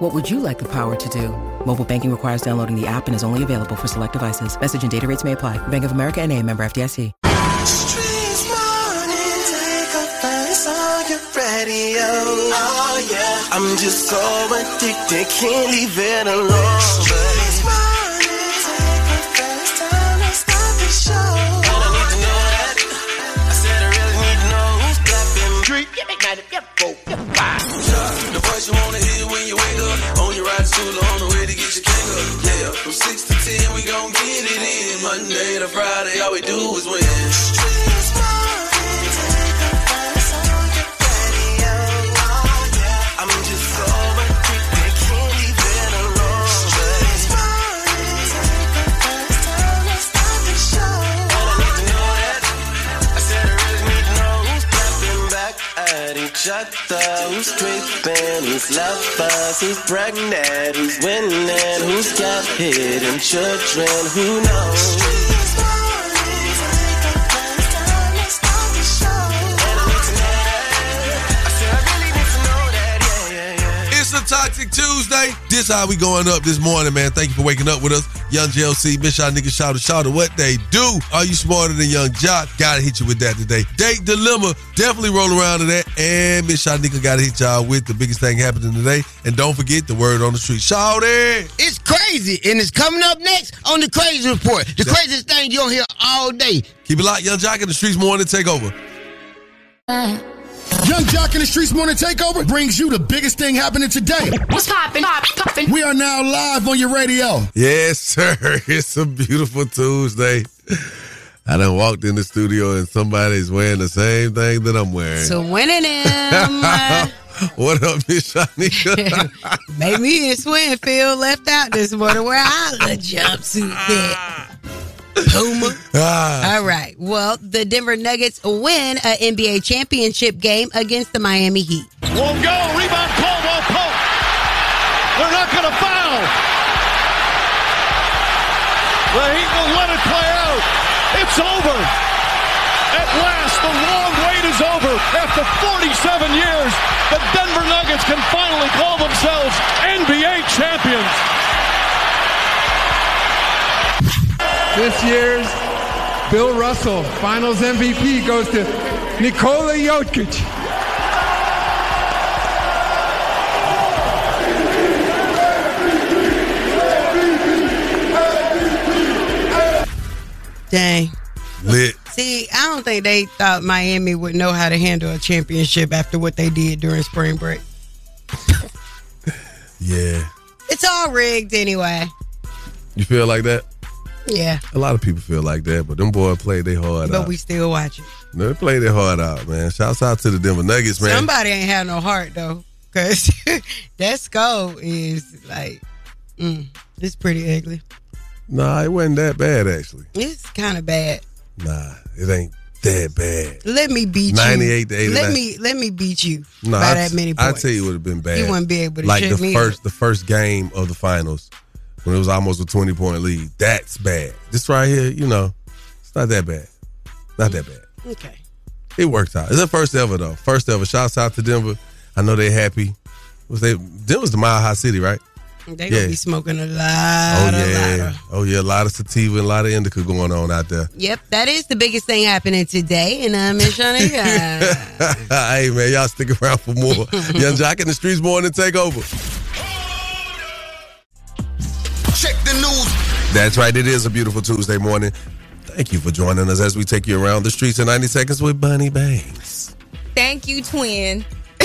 What would you like the power to do? Mobile banking requires downloading the app and is only available for select devices. Message and data rates may apply. Bank of America and a member FDIC. Streets morning, take a face on your radio. Oh yeah, I'm just so addicted, can't leave it alone. Streets morning, take a face time to start the show. And I need to know that. I said I really need to know who's clapping. Street, yeah, make that, yeah, go, yeah, five. The voice you wanna hear when you To know that. I said I really need to know who's clapping back at each other, who's creeping, who's lovers, who's pregnant, who's winning, who's got hidden children, who knows? Tuesday. This how we going up this morning, man. Thank you for waking up with us. Yung Joc, Miss Y'all niggas shout out, shout out what they do. Are you smarter than Yung Joc? Gotta hit you with that today. Date Dilemma, definitely roll around to that. And Miss Y'all nigga gotta hit y'all with the biggest thing happening today. And don't forget the word on the street. Shout it! It's crazy, and it's coming up next on the Crazy Report. The craziest thing you'll hear all day. Keep it locked, Yung Joc in the streets morning take over. Uh, Yung Joc in the Streetz Morning Takeover brings you the biggest thing happening today. What's poppin'? Pop, poppin'. We are now live on your radio. Yes, sir. It's a beautiful Tuesday. I done walked in the studio and somebody's wearing the same thing that I'm wearing. So winning him. what up, Miss Shanika? Made me and Swinfield left out this morning. Where I the jumpsuit ah. fit. Puma. Ah. All right. Well, the Denver Nuggets win a NBA championship game against the Miami Heat. Won't go. Rebound. Caldwell Pope. They're not going to foul. The Heat will let it play out. It's over. At last, the long wait is over. After 47 years, the Denver Nuggets can finally call themselves NBA champions. This year's Bill Russell Finals MVP goes to Nikola Jokic. Dang. Lit. See, I don't think they thought Miami would know how to handle a championship after what they did during spring break. Yeah. It's all rigged anyway. You feel like that? Yeah. A lot of people feel like that, but them boys played their hard But out. we still watch it. they played their heart out, man. Shouts out to the Denver Nuggets, man. Somebody ain't have no heart though, cause that skull is like, mm, it's pretty ugly. Nah, it wasn't that bad, actually. It's kind of bad. Nah, it ain't that bad. Let me beat you. 98 to 89. Let me let me beat you by I, that many points. I tell you, it would have been bad. You wouldn't be able to like the me first, the first game of the finals when it was almost a twenty point lead. That's bad. This right here, you know, it's not that bad. Not that bad. Okay. It worked out. It's the first ever though. First ever. Shouts out to Denver. I know they're happy. Was they? Denver's the Mile High City, right? They gonna be smoking a lot. Oh yeah. lighter. Oh yeah. A lot of sativa and a lot of indica going on out there. Yep, that is the biggest thing happening today, and I'm uh, Miss Shanika. hey man, y'all stick around for more. Yung Joc in the streets morning take over. Check the news. That's right. It is a beautiful Tuesday morning. Thank you for joining us as we take you around the streets in 90 seconds with Bunny Banks. Thank you, twin.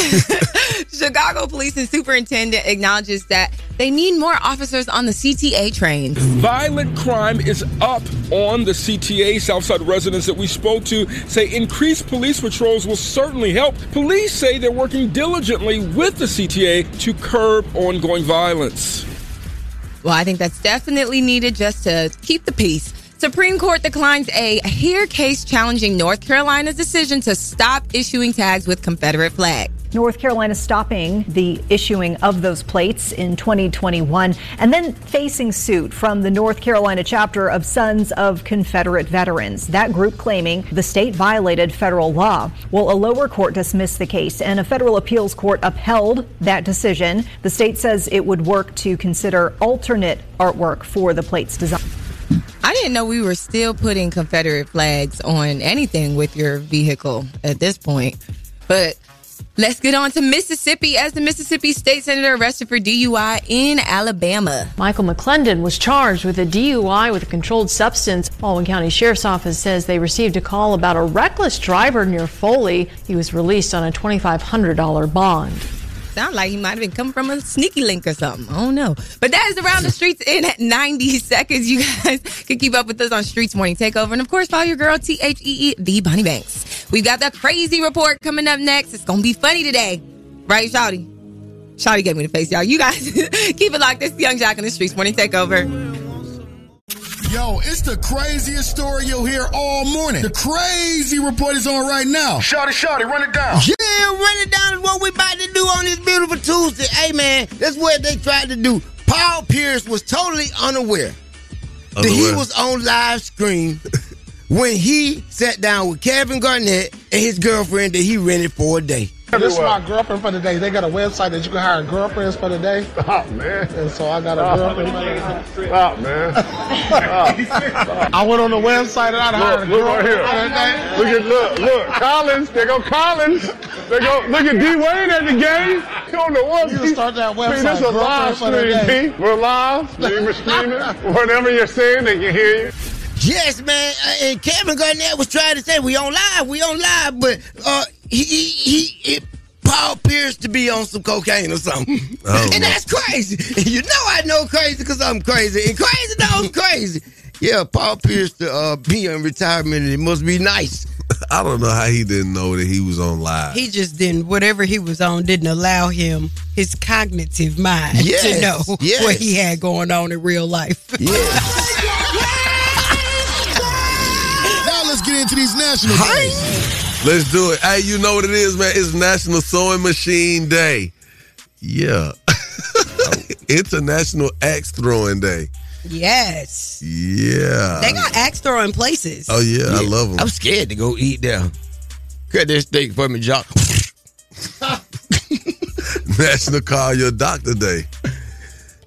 Chicago Police and Superintendent acknowledges that they need more officers on the CTA train. Violent crime is up on the CTA. Southside residents that we spoke to say increased police patrols will certainly help. Police say they're working diligently with the CTA to curb ongoing violence. Well, I think that's definitely needed just to keep the peace. Supreme Court declines a here case challenging North Carolina's decision to stop issuing tags with Confederate flags. North Carolina stopping the issuing of those plates in 2021 and then facing suit from the North Carolina chapter of Sons of Confederate Veterans. That group claiming the state violated federal law. Well, a lower court dismissed the case and a federal appeals court upheld that decision. The state says it would work to consider alternate artwork for the plates design. I didn't know we were still putting Confederate flags on anything with your vehicle at this point. But let's get on to Mississippi as the Mississippi state senator arrested for DUI in Alabama. Michael McLendon was charged with a DUI with a controlled substance. Baldwin County Sheriff's Office says they received a call about a reckless driver near Foley. He was released on a $2,500 bond. Sound like he might have been coming from a sneaky link or something. I don't know. But that is around the streets in 90 seconds. You guys can keep up with us on Streetz Morning Takeover. And of course, follow your girl, T H E E, the Bonnie Banks. We've got the crazy report coming up next. It's going to be funny today. Right, Shouty? Shouty gave me the face, y'all. You guys keep it locked. This is Yung Joc in the Streetz Morning Takeover. Yo, it's the craziest story you'll hear all morning. The crazy report is on right now. Shorty, shorty, run it down. Yeah, run it down is what we about to do on this beautiful Tuesday. Hey, man, that's what they tried to do. Paul Pierce was totally unaware that he was on live stream when he sat down with Kevin Garnett and his girlfriend that he rented for a day. This is my girlfriend for the day. They got a website that you can hire girlfriends for the day. Stop, oh, man. And so I got a Stop. girlfriend for the day. Stop, man. Stop. I went on the website and I hired a Look, look right girlfriend here. for the day. Look at look, look, Collins. There go Collins. They go look at D Wayne at the game. You don't know what. You start that See, this is a live girlfriend for the stream, We're live. Stream is streaming. Whatever you're saying, they can hear you. Yes, man. Uh, And Kevin Garnett was trying to say we on live, we on live, but uh, he he, he it, Paul Pierce to be on some cocaine or something, Oh, and that's crazy. You know I know crazy because I'm crazy, and crazy knows crazy. Yeah, Paul Pierce to uh, be in retirement, it must be nice. I don't know how he didn't know that he was on live. He just didn't, whatever he was on, didn't allow him his cognitive mind to know yes. what he had going on in real life. Now let's get into these national days. Let's do it. Hey, you know what it is, man? It's National Sewing Machine Day. Yeah. International Axe Throwing Day. yes. Yeah. They got axe throwing places. Oh yeah, I love them. I'm scared to go eat there. Cut this steak for me, Joc. National Call Your Doctor Day.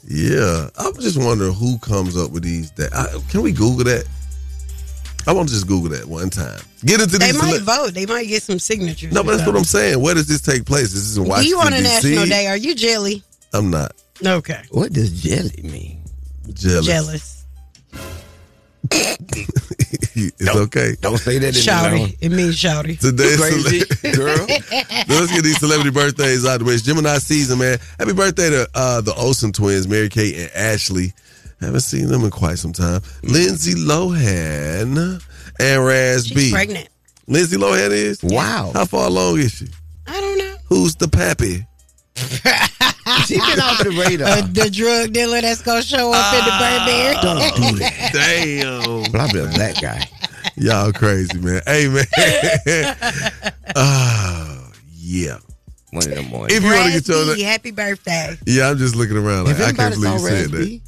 Yeah, I'm just wondering who comes up with these. That I, can we Google that? I want to just Google that one time. Get into They these. might cele- vote. They might get some signatures. no, but that's what I'm saying. Where does this take place? This is this in Do Washington you on a D.C.? national day? Are you jelly? I'm not Okay. What does jelly mean? jealous. Jealous. it's okay. Don't say that in Shouty. It means shouty. Today's Crazy cele- girl. Let's get these celebrity birthdays out of the way. It's Gemini season, man. Happy birthday to uh, the Olsen twins, Mary Kate and Ashley. Haven't seen them in quite some time. Lindsay Lohan and Raz She's B. pregnant. Lindsay Lohan is? Wow. How far along is she? I don't know. Who's the pappy? She been off the radar. Uh, the drug dealer that's gonna show up in the Burberry. Don't do that. Damn. But I be a black guy. Y'all crazy, man. Hey, man. oh, yeah. One of them mornings. If you want to Raz get your... B, happy birthday. Yeah, I'm just looking around like, If I can't believe you said that.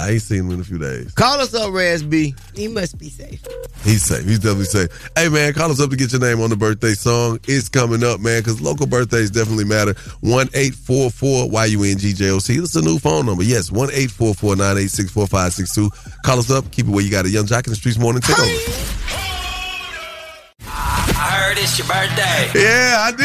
B, I ain't seen him in a few days. Call us up, Raz B. He must be safe. He's safe. He's definitely safe. Hey, man, call us up to get your name on the birthday song. It's coming up, man, because local birthdays definitely matter. 1 844 YUNGJOC. That's a new phone number. Yes, 1 844 986 4562. Call us up. Keep it where you got a Yung Joc in the Streetz morning. Take over. I heard it's your birthday. Yeah, I did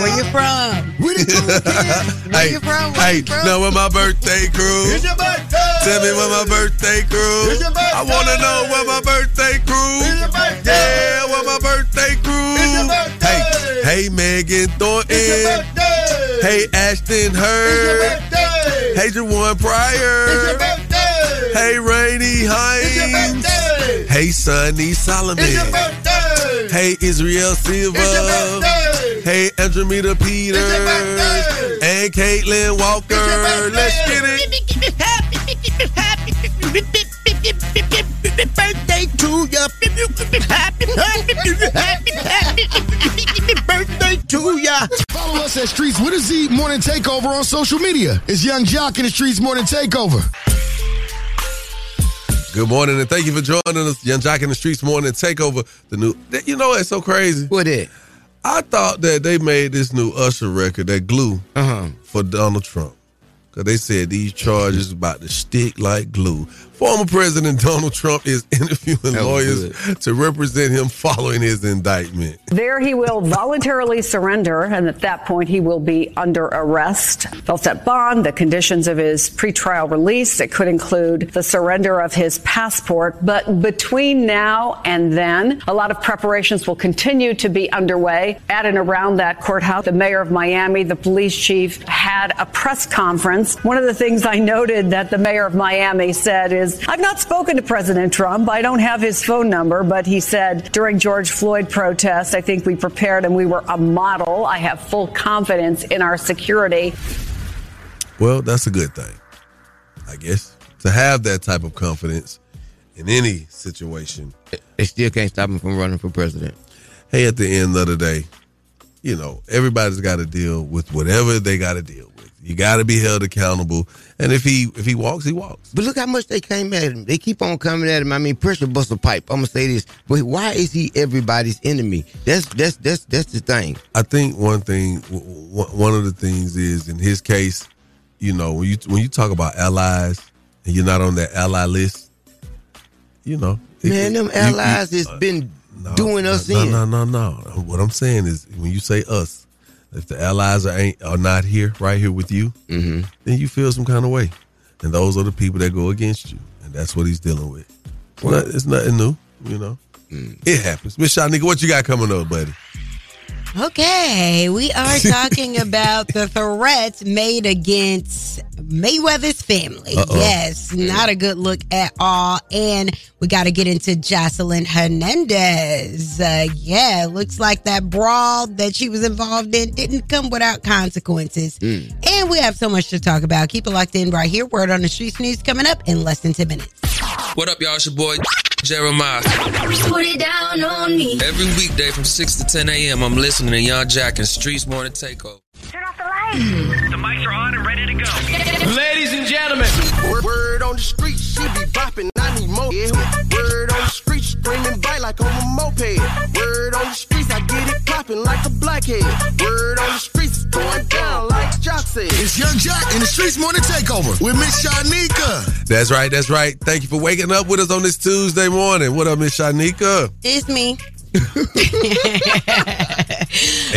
Where you from? The cool kids. Where hey, you from? Where hey, you from? know where my birthday crew? It's your birthday. Tell me where my birthday crew. It's your birthday. I want to know where my birthday crew. It's your birthday. Yeah, where my birthday crew. It's your birthday. Hey, hey, Megan Thornton. It's your birthday. Hey, Ashton It's your Hurd. birthday. Hey, Jawan It's your Pryor. birthday. Hey, It's your Hines. birthday. Hey, Sonny Solomon. It's your birthday. Hey, Israel Silva. It's your birthday. Hey, Andromeda Peters. birthday. And Caitlin Walker. It's your birthday. Let's get it. Happy birthday to ya. Happy, happy, happy, happy birthday to ya. Follow us at Streets with a Z Morning Takeover on social media. It's Yung Joc in the Streetz Morning Takeover. Good morning, and thank you for joining us. Yung Joc in the Streetz Morning Takeover. The new, you know, it's so crazy. What it? I thought that they made this new Usher record, that glue, Uh-huh. for Donald Trump. Because they said these charges about to stick like glue. Former President Donald Trump is interviewing That was lawyers to represent him following his indictment. There, he will voluntarily surrender, and at that point, he will be under arrest. They'll set bond, the conditions of his pretrial release. It could include the surrender of his passport. But between now and then, a lot of preparations will continue to be underway at and around that courthouse. The mayor of Miami, the police chief, had a press conference. One of the things I noted that the mayor of Miami said is, I've not spoken to President Trump. I don't have his phone number, but he said during George Floyd protest, I think we prepared and we were a model. I have full confidence in our security. Well, that's a good thing, I guess. To have that type of confidence in any situation. They still can't stop him from running for president. Hey, at the end of the day, you know, everybody's got to deal with whatever they got to deal with. You got to be held accountable. And if he if he walks, he walks. But look how much they came at him. They keep on coming at him. I mean, pressure bust a pipe. I'm gonna say this, but why is he everybody's enemy? That's that's that's that's the thing. I think one thing, one of the things is in his case, you know, when you when you talk about allies and you're not on that ally list, you know, it- Man, them you- you- allies has uh, been doing us no, in. No, no, no. What I'm saying is, when you say us, if the allies are ain't are not here, right here with you, Mm-hmm. then you feel some kind of way, and those are the people that go against you, and that's what he's dealing with. It's, not, it's nothing new, you know. Mm. It happens. Miss Shanika, what you got coming up, buddy? Okay, we are talking about the threats made against Mayweather's family. Uh-oh. Yes, not a good look at all. And we got to get into Joseline Hernandez. Uh, yeah, looks like that brawl that she was involved in didn't come without consequences. And we have so much to talk about. Keep it locked in right here. Word on the Streets News coming up in less than 10 minutes. What up, y'all? It's your boy Jeremiah. Put it down on me. Every weekday from 6 to 10 a.m., I'm listening to Yung Joc and Streetz Morning Takeover. Turn off the lights. The mics are on and ready to go. Ladies and gentlemen. Word, word on the street, she be bopping, I need more. Yeah. Word on the street, screaming bite like on a moped. Word on the streets, I get it popping like a blackhead. Word on the streets, going down like Joc said. It's Yung Joc in the Streetz Morning Takeover with Miss Shanika. That's right. That's right. Thank you for waking up with us on this Tuesday morning. What up, Miss Shanika? It's me. And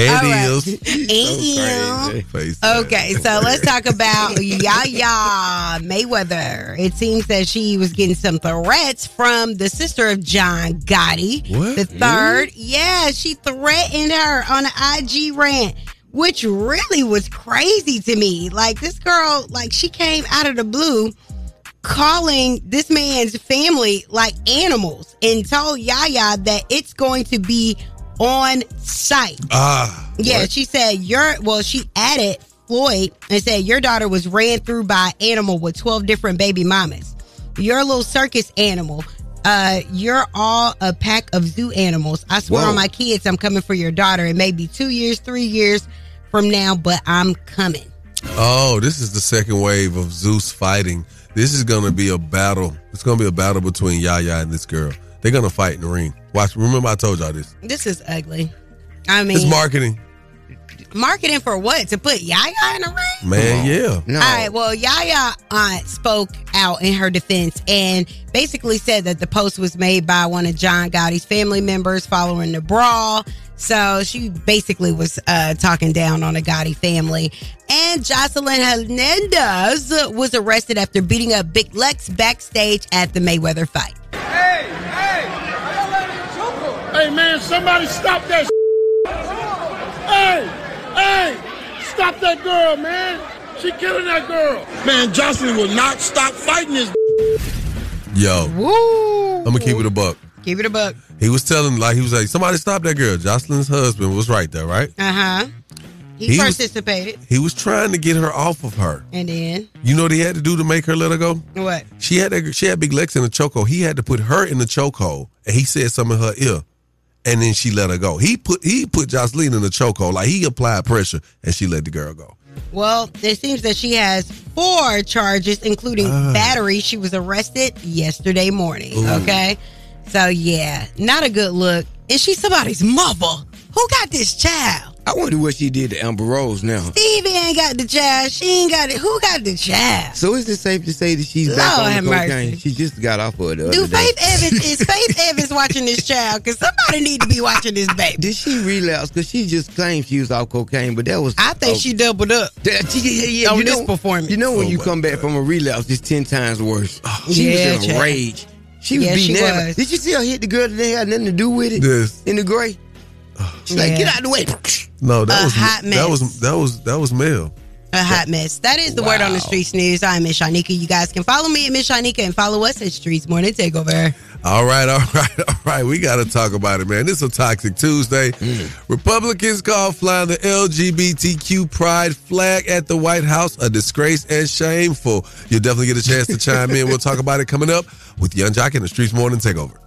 All right. Eels. And Face Okay, so let's talk about Yaya Mayweather. It seems that she was getting some threats from the sister of John Gotti, What? the third. Yeah, she threatened her on an IG rant, which really was crazy to me. Like this girl, like she came out of the blue calling this man's family like animals and told Yaya that it's going to be on site. Ah. Yeah, what? she said your well, she added Floyd and said your daughter was ran through by an animal with 12 different baby mamas. You're a little circus animal. Uh, you're all a pack of zoo animals. I swear Whoa. on my kids, I'm coming for your daughter. It may be two years, three years from now, but I'm coming. Oh, this is the second wave of Zeus fighting. This is gonna be a battle. It's gonna be a battle between Yaya and this girl. They're gonna fight in the ring. Watch. Remember, I told y'all this. This is ugly. I mean, It's marketing, marketing for what? To put Yaya in the ring? man. Yeah. All right. Well, Yaya aunt spoke out in her defense and basically said that the post was made by one of John Gotti's family members following the brawl. So she basically was uh, talking down on the Gotti family. And Joseline Hernandez was arrested after beating up Big Lex backstage at the Mayweather fight. Hey hey, hey, man, somebody stop that. hey, hey, stop that girl, man. She killing that girl. Man, Joseline will not stop fighting this. Yo. Woo. I'm gonna keep it a buck. Keep it a buck. He was telling like he was like somebody stop that girl. Joseline's husband was right there, right? Uh huh. He, was, participated, he was trying to get her off of her. and then You know what he had to do to make her let her go? what? She had that, she had Big Lex in the chokehold. He had to put her in the chokehold, and he said something in her ear, and then she let her go. He put he put Joseline in the chokehold, like he applied pressure, and she let the girl go. Well, it seems that she has four charges, including Ah. battery. She was arrested yesterday morning. Ooh. Okay, so yeah, not a good look. And she's somebody's mother. Who got this child? I wonder what she did to Amber Rose now. Stevie ain't got the child. She ain't got it. Who got the child? So is it safe to say that she's back on have the mercy. cocaine? She just got off of it the Do other day. Faith Evans is Faith Evans watching this child? Because somebody need to be watching this baby. Did she relapse? Because she just claimed she was off cocaine, but that was. I think she doubled up. Yeah, yeah, yeah, on you this know, performance. You know when Oh you my come back from a relapse, it's ten times worse. Oh, she Yeah, was in a child. rage. She was Yeah, she beating everybody. was. Did you see her hit the girl that they had nothing to do with it? Yes. In the gray. She's like, get out of the way. No, that A was hot that was that was that was Mel. A hot mess. That is the word on the Wow. streets news. I'm Miss Shanika. You guys can follow me at Miss Shanika and follow us at Streetz Morning Takeover. All right, all right, all right. We got to talk about it, man. This is a toxic Tuesday. Mm. Republicans call flying the LGBTQ pride flag at the White House a disgrace and shameful. You'll definitely get a chance to chime in. We'll talk about it coming up with Yung Joc and the Streetz Morning Takeover.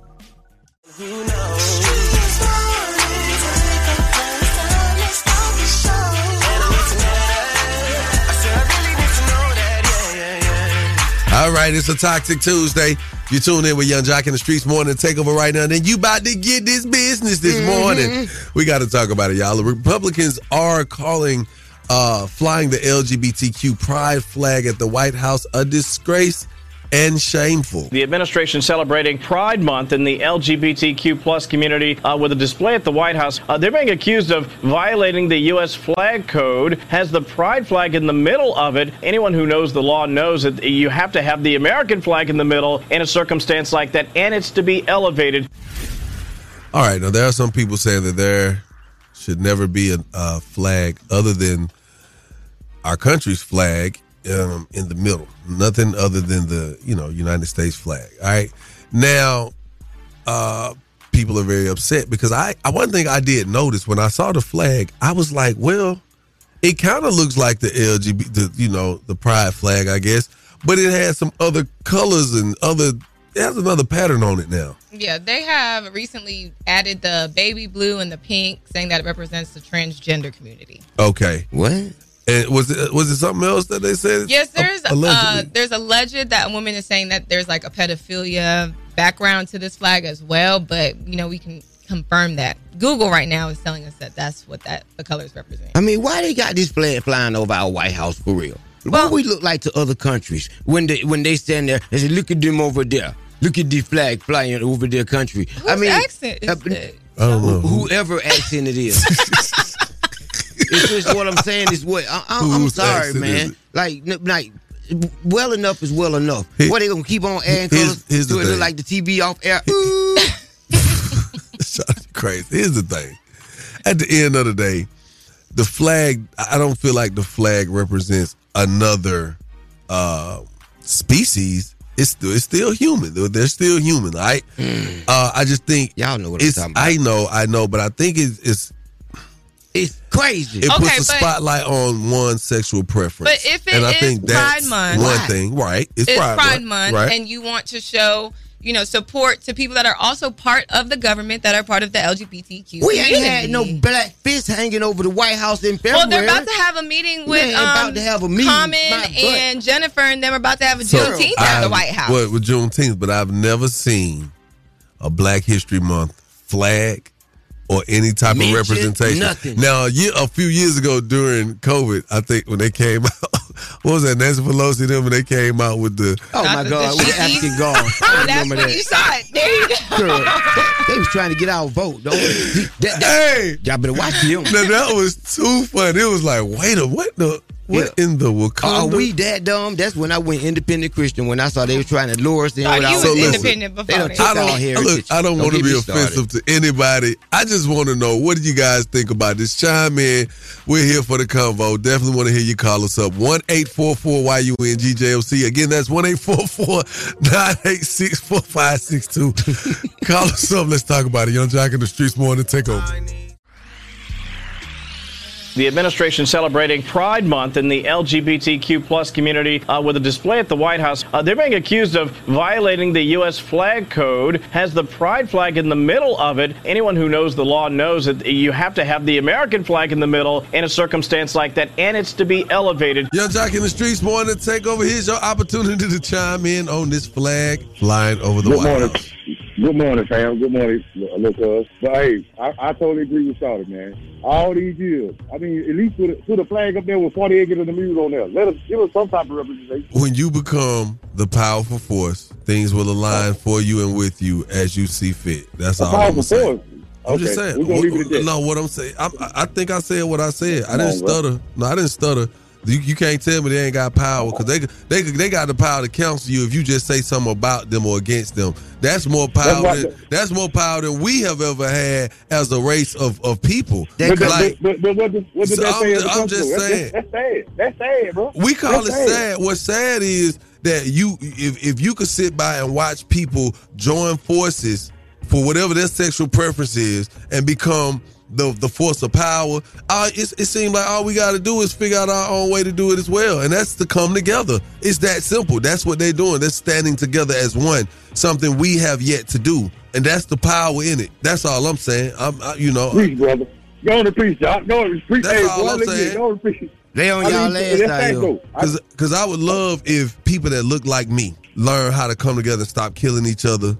All right, it's a toxic Tuesday. You tune in with Yung Joc in the Streetz Morning Takeover right now. Then you about to get this business this morning. We got to talk about it, y'all. The Republicans are calling uh, flying the LGBTQ pride flag at the White House a disgrace and shameful. The administration celebrating Pride Month in the LGBTQ plus community uh, with a display at the White House. Uh, they're being accused of violating the U.S. flag code. Has the Pride flag in the middle of it. Anyone who knows the law knows that you have to have the American flag in the middle in a circumstance like that, and it's to be elevated. All right, now there are some people saying that there should never be a, a flag other than our country's flag um, in the middle. Nothing other than the you know United States flag. All right, now uh, people are very upset because I, I one thing I did notice when I saw the flag, I was like, well, it kind of looks like the LGBT, the, you know, the pride flag, I guess, but it has some other colors and other. It has another pattern on it now. Yeah, they have recently added the baby blue and the pink, saying that it represents the transgender community. Okay. What? And was it was it something else that they said? Yes, there's uh, Allegedly. there's alleged that a woman is saying that there's like a pedophilia background to this flag as well, but you know we can confirm that. Google right now is telling us that that's what that the colors represent. I mean, why they got this flag flying over our White House for real? what we look like to other countries when they when they stand there and say, "Look at them over there. Look at the flag flying over their country." I mean, accent is uh, it? I don't know. whoever accent it is. it's just what I'm saying is what I, I, I'm sorry, man. Like, like. Well enough is well enough. Here- what they gonna keep on adding here's- colors? here's Do it look like the TV off air? crazy. Here's the thing. At the end of the day, the flag, I don't feel like the flag represents another uh species. It's still it's still human. They're- still human, right? Uh, I just think y'all know what I'm talking about. I know, I know, but I think it's it's it's crazy. It Okay, puts a but- spotlight on one sexual preference. But if it and I is think Pride that's Month- one Why? thing, right? It's, It's Pride, Pride, Month, Month, right? and you want to show, you know, support to people that are also part of the government that are part of the LGBTQ. We ain't had no black fist hanging over the White House in February. Well, they're about to have a meeting with um, about to have a meeting. Common and Jennifer, and them are about to have a So, Juneteenth at the I've- White House. Well, with Juneteenth, but I've never seen a Black History Month flag or any type Mention of representation. nothing. Now, a, year, a few years ago during COVID, I think when they came out, what was that? Nancy Pelosi them when they came out with the Oh my God, with the African guard. Oh, that's remember when that. you saw it. There you go. Girl, they, they was trying to get our vote. Don't, that, that, hey, y'all better watch them. now, that was too funny. It was like, wait a what the what in the Wakanda? Are we that dumb? That's when I went independent Christian when I saw they were trying to lure us in. Thought you our was listen, independent before They done that. I don't look. I don't want to be me started. offensive to anybody. I just want to know what do you guys think about this? Chime in. We're here for the convo. Definitely want to hear you call us up. One eight four four Y U N G J O C. Again, that's one eight four four nine eight six four five six two. Call us up. Let's talk about it. Yung Joc in the streets more than take over. The administration celebrating Pride Month in the LGBTQ plus community uh, with a display at the White House. Uh, they're being accused of violating the U.S. flag code. Has the pride flag in the middle of it. Anyone who knows the law knows that you have to have the American flag in the middle in a circumstance like that, and it's to be elevated. Yung Joc in the streets morning take over. Here's your opportunity to chime in on this flag flying over the Good White morning. House. Good morning, fam. Good morning, uh, look us. But hey, I, I totally agree with Shawty, man. All these years, I mean, at least put a, put a flag up there with 40 acres of the music on there. Let us give us some type of representation. When you become the powerful force, things will align for you and with you as you see fit. That's A all I'm saying. force? I'm just saying. we're gonna leave it at. No, what I'm saying. I, I think I said what I said. I Come didn't on, bro. stutter. No, I didn't stutter. You, you can't tell me they ain't got power because they they they got the power to counsel you if you just say something about them or against them. That's more power. That's than, that's more power than we have ever had as a race of, of people. But, but, Like, but, but what, did- what did So that say? I'm- I'm just Constitution? saying. That's, that's sad. That's sad, bro. We call That's it sad. What's sad is that you, if, if you could sit by and watch people join forces for whatever their sexual preference is and become the the force of power, uh, it, it seems like all we got to do is figure out our own way to do it as well, and that's to come together. It's that simple. That's what they're doing. They're standing together as one. Something we have yet to do, and that's the power in it. That's all I'm saying. I'm, I, you know, Preach, brother. Go on to preach, Doc. Go on to preach. That's hey, all boy, I'm saying. Go on to preach. They on I y'all mean, last that's time, that yo. go. I- Cause, Cause I would love if people that look like me learn how to come together and stop killing each other.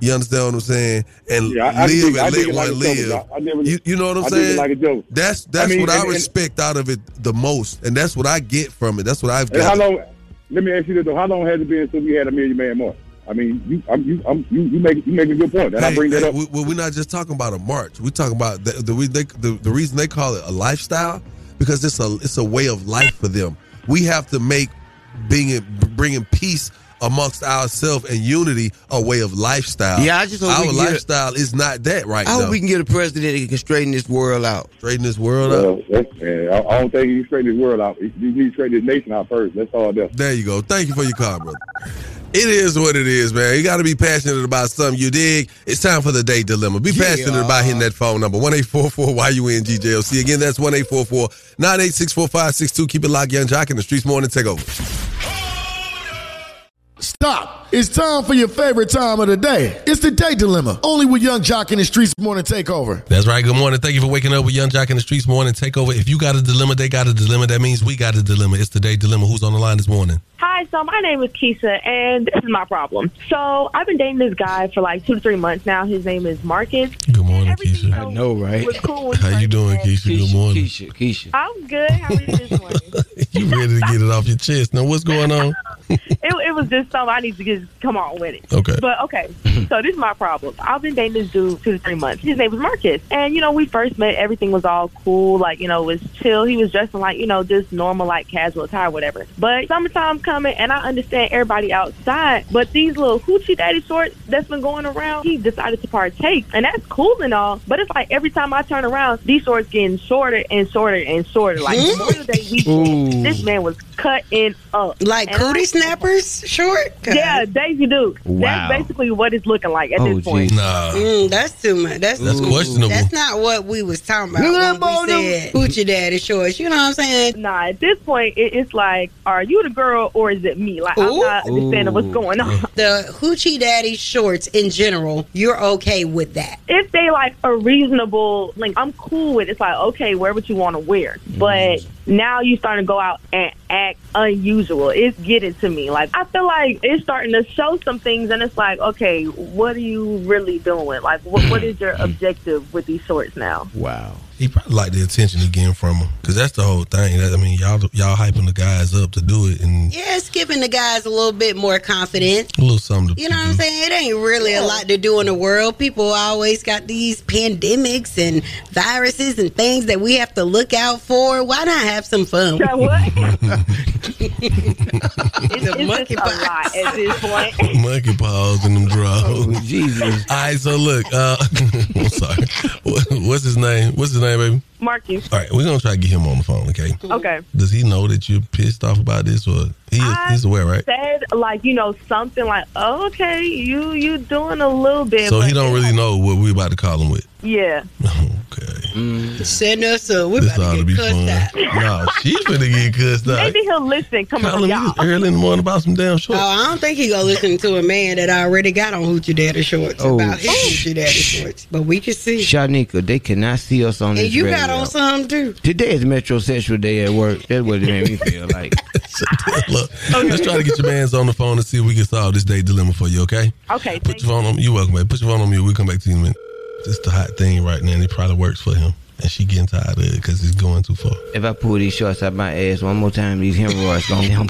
You understand what I'm saying? And Yeah, I- I live I and let like one joke, live. I never- you, you know what I'm I saying? like a joke. That's that's I mean, what I and- and- respect out of it the most, and that's what I get from it. That's what I've And how long? Let me ask you this: though. How long has it been since we had a Million Man March? I mean, you, I'm, you, I'm, you, you make, you make a good point. and I Hey, bring that hey, up. we, well, we're not just talking about a march. We're talking about the the, they, the the reason they call it a lifestyle because it's a it's a way of life for them. We have to make being bringing peace amongst ourselves and unity a way of lifestyle. Yeah, I just hope we our can get a- lifestyle is not that right I now. hope we can get a president that can straighten this world out. Straighten this world out. Well, that's, yeah, I, I don't think you straighten this world out. You need to straighten this nation out first. That's all there. There you go. Thank you for your call, brother. It is what it is, man. You got to be passionate about something. You dig? It's time for the day dilemma. Be passionate about hitting that phone number one eight four four YUNGJOC. Again, that's one eight four four nine eight six four five six two. Keep it locked, Yung Joc in the streets. Morning take over. Stop. It's time for your favorite time of the day. It's the day dilemma. Only with Yung Joc in the Streetz Morning Takeover. That's right. Good morning. Thank you for waking up with Yung Joc in the streets. Morning Takeover. If you got a dilemma, they got a dilemma. That means we got a dilemma. It's the day dilemma. Who's on the line this morning? Hi, so my name is Keisha, and this is my problem. So I've been dating this guy for like two to three months now. His name is Marcus. Good morning, Keisha. I know, right? Cool How you doing, Keisha? Good morning. Keisha, Keisha. I'm good. How are you this morning? You ready to get it off your chest? Now, what's going on? It, it was just something I need to just come on with it. Okay. But okay, mm-hmm. so this is my problem. I've been dating this dude two to three months. His name was Marcus, and you know we first met. Everything was all cool, like you know it was chill. He was dressing like you know just normal like casual attire, whatever. But summertime coming, and I understand everybody outside, but these little hoochie daddy shorts that's been going around, he decided to partake, and that's cool and all. But it's like every time I turn around, these shorts getting shorter and shorter and shorter. Like Memorial Day weekend, this man was cutting up Like And cootie I- snappers short? yeah, Daisy Duke. Wow. That's basically what it's looking like at Oh, this point. Nah. Mm, that's too much. That's That's questionable. That's not what we was talking about Look when we said hoochie daddy shorts. You know what I'm saying? Nah, at this point, it, it's like, are you the girl or is it me? Like, I'm not understanding what's going on. The hoochie daddy shorts in general, you're okay with that. If they like a reasonable, like, I'm cool with it. It's like, okay, wear what you want to wear. But now you starting to go out and act unusual. It's getting to me. Like, I feel like it's starting to show some things, and it's like, okay, what are you really doing? Like, what, what is your objective with these shorts now? Wow. He probably like the attention he getting from him because that's the whole thing. That, I mean, y'all y'all hyping the guys up to do it and Yeah, it's giving the guys a little bit more confidence. a little something. To, You know what I'm saying? It ain't really a lot to do in the world. People always got these pandemics and viruses and things that we have to look out for. Why not have some fun? what? the it's monkey just a lot at this point. Monkey paws in them drawers. Oh, Jesus. All right, so look, uh, I'm sorry. What's his name? What's his name, baby? Marcus. All right, we're gonna try to get him on the phone, okay? Okay. Does he know that you're pissed off about this, or he is, I he's aware, right? Said like you know something like oh, okay you you doing a little bit. So he don't really know what we about to call him with. Yeah. Mm. Okay. Setting us up. We're This about ought to to get be cussed fun. out. No, she's gonna get cussed out. Maybe he'll listen Come Calling from me y'all. early in the morning about some damn Oh, shorts. I don't think he gonna listen to a man that already got on Hoochie Daddy shorts Oh. about his Hoochie Daddy shorts. But we can see. Shanika, they cannot see us on this. And this you radio. got on some too. Today is metrosexual day at work. That's what it made me feel like. Look, let's try to get your man's on the phone and see if we can solve this day dilemma for you, okay? Okay, Put your phone on. You're welcome, man. Put your phone on me. We'll come back to you in a minute. This the hot thing right now, and it probably works for him. And she getting tired of it because he's going too far. If I pull these shorts out my ass one more time, these hemorrhoids gonna come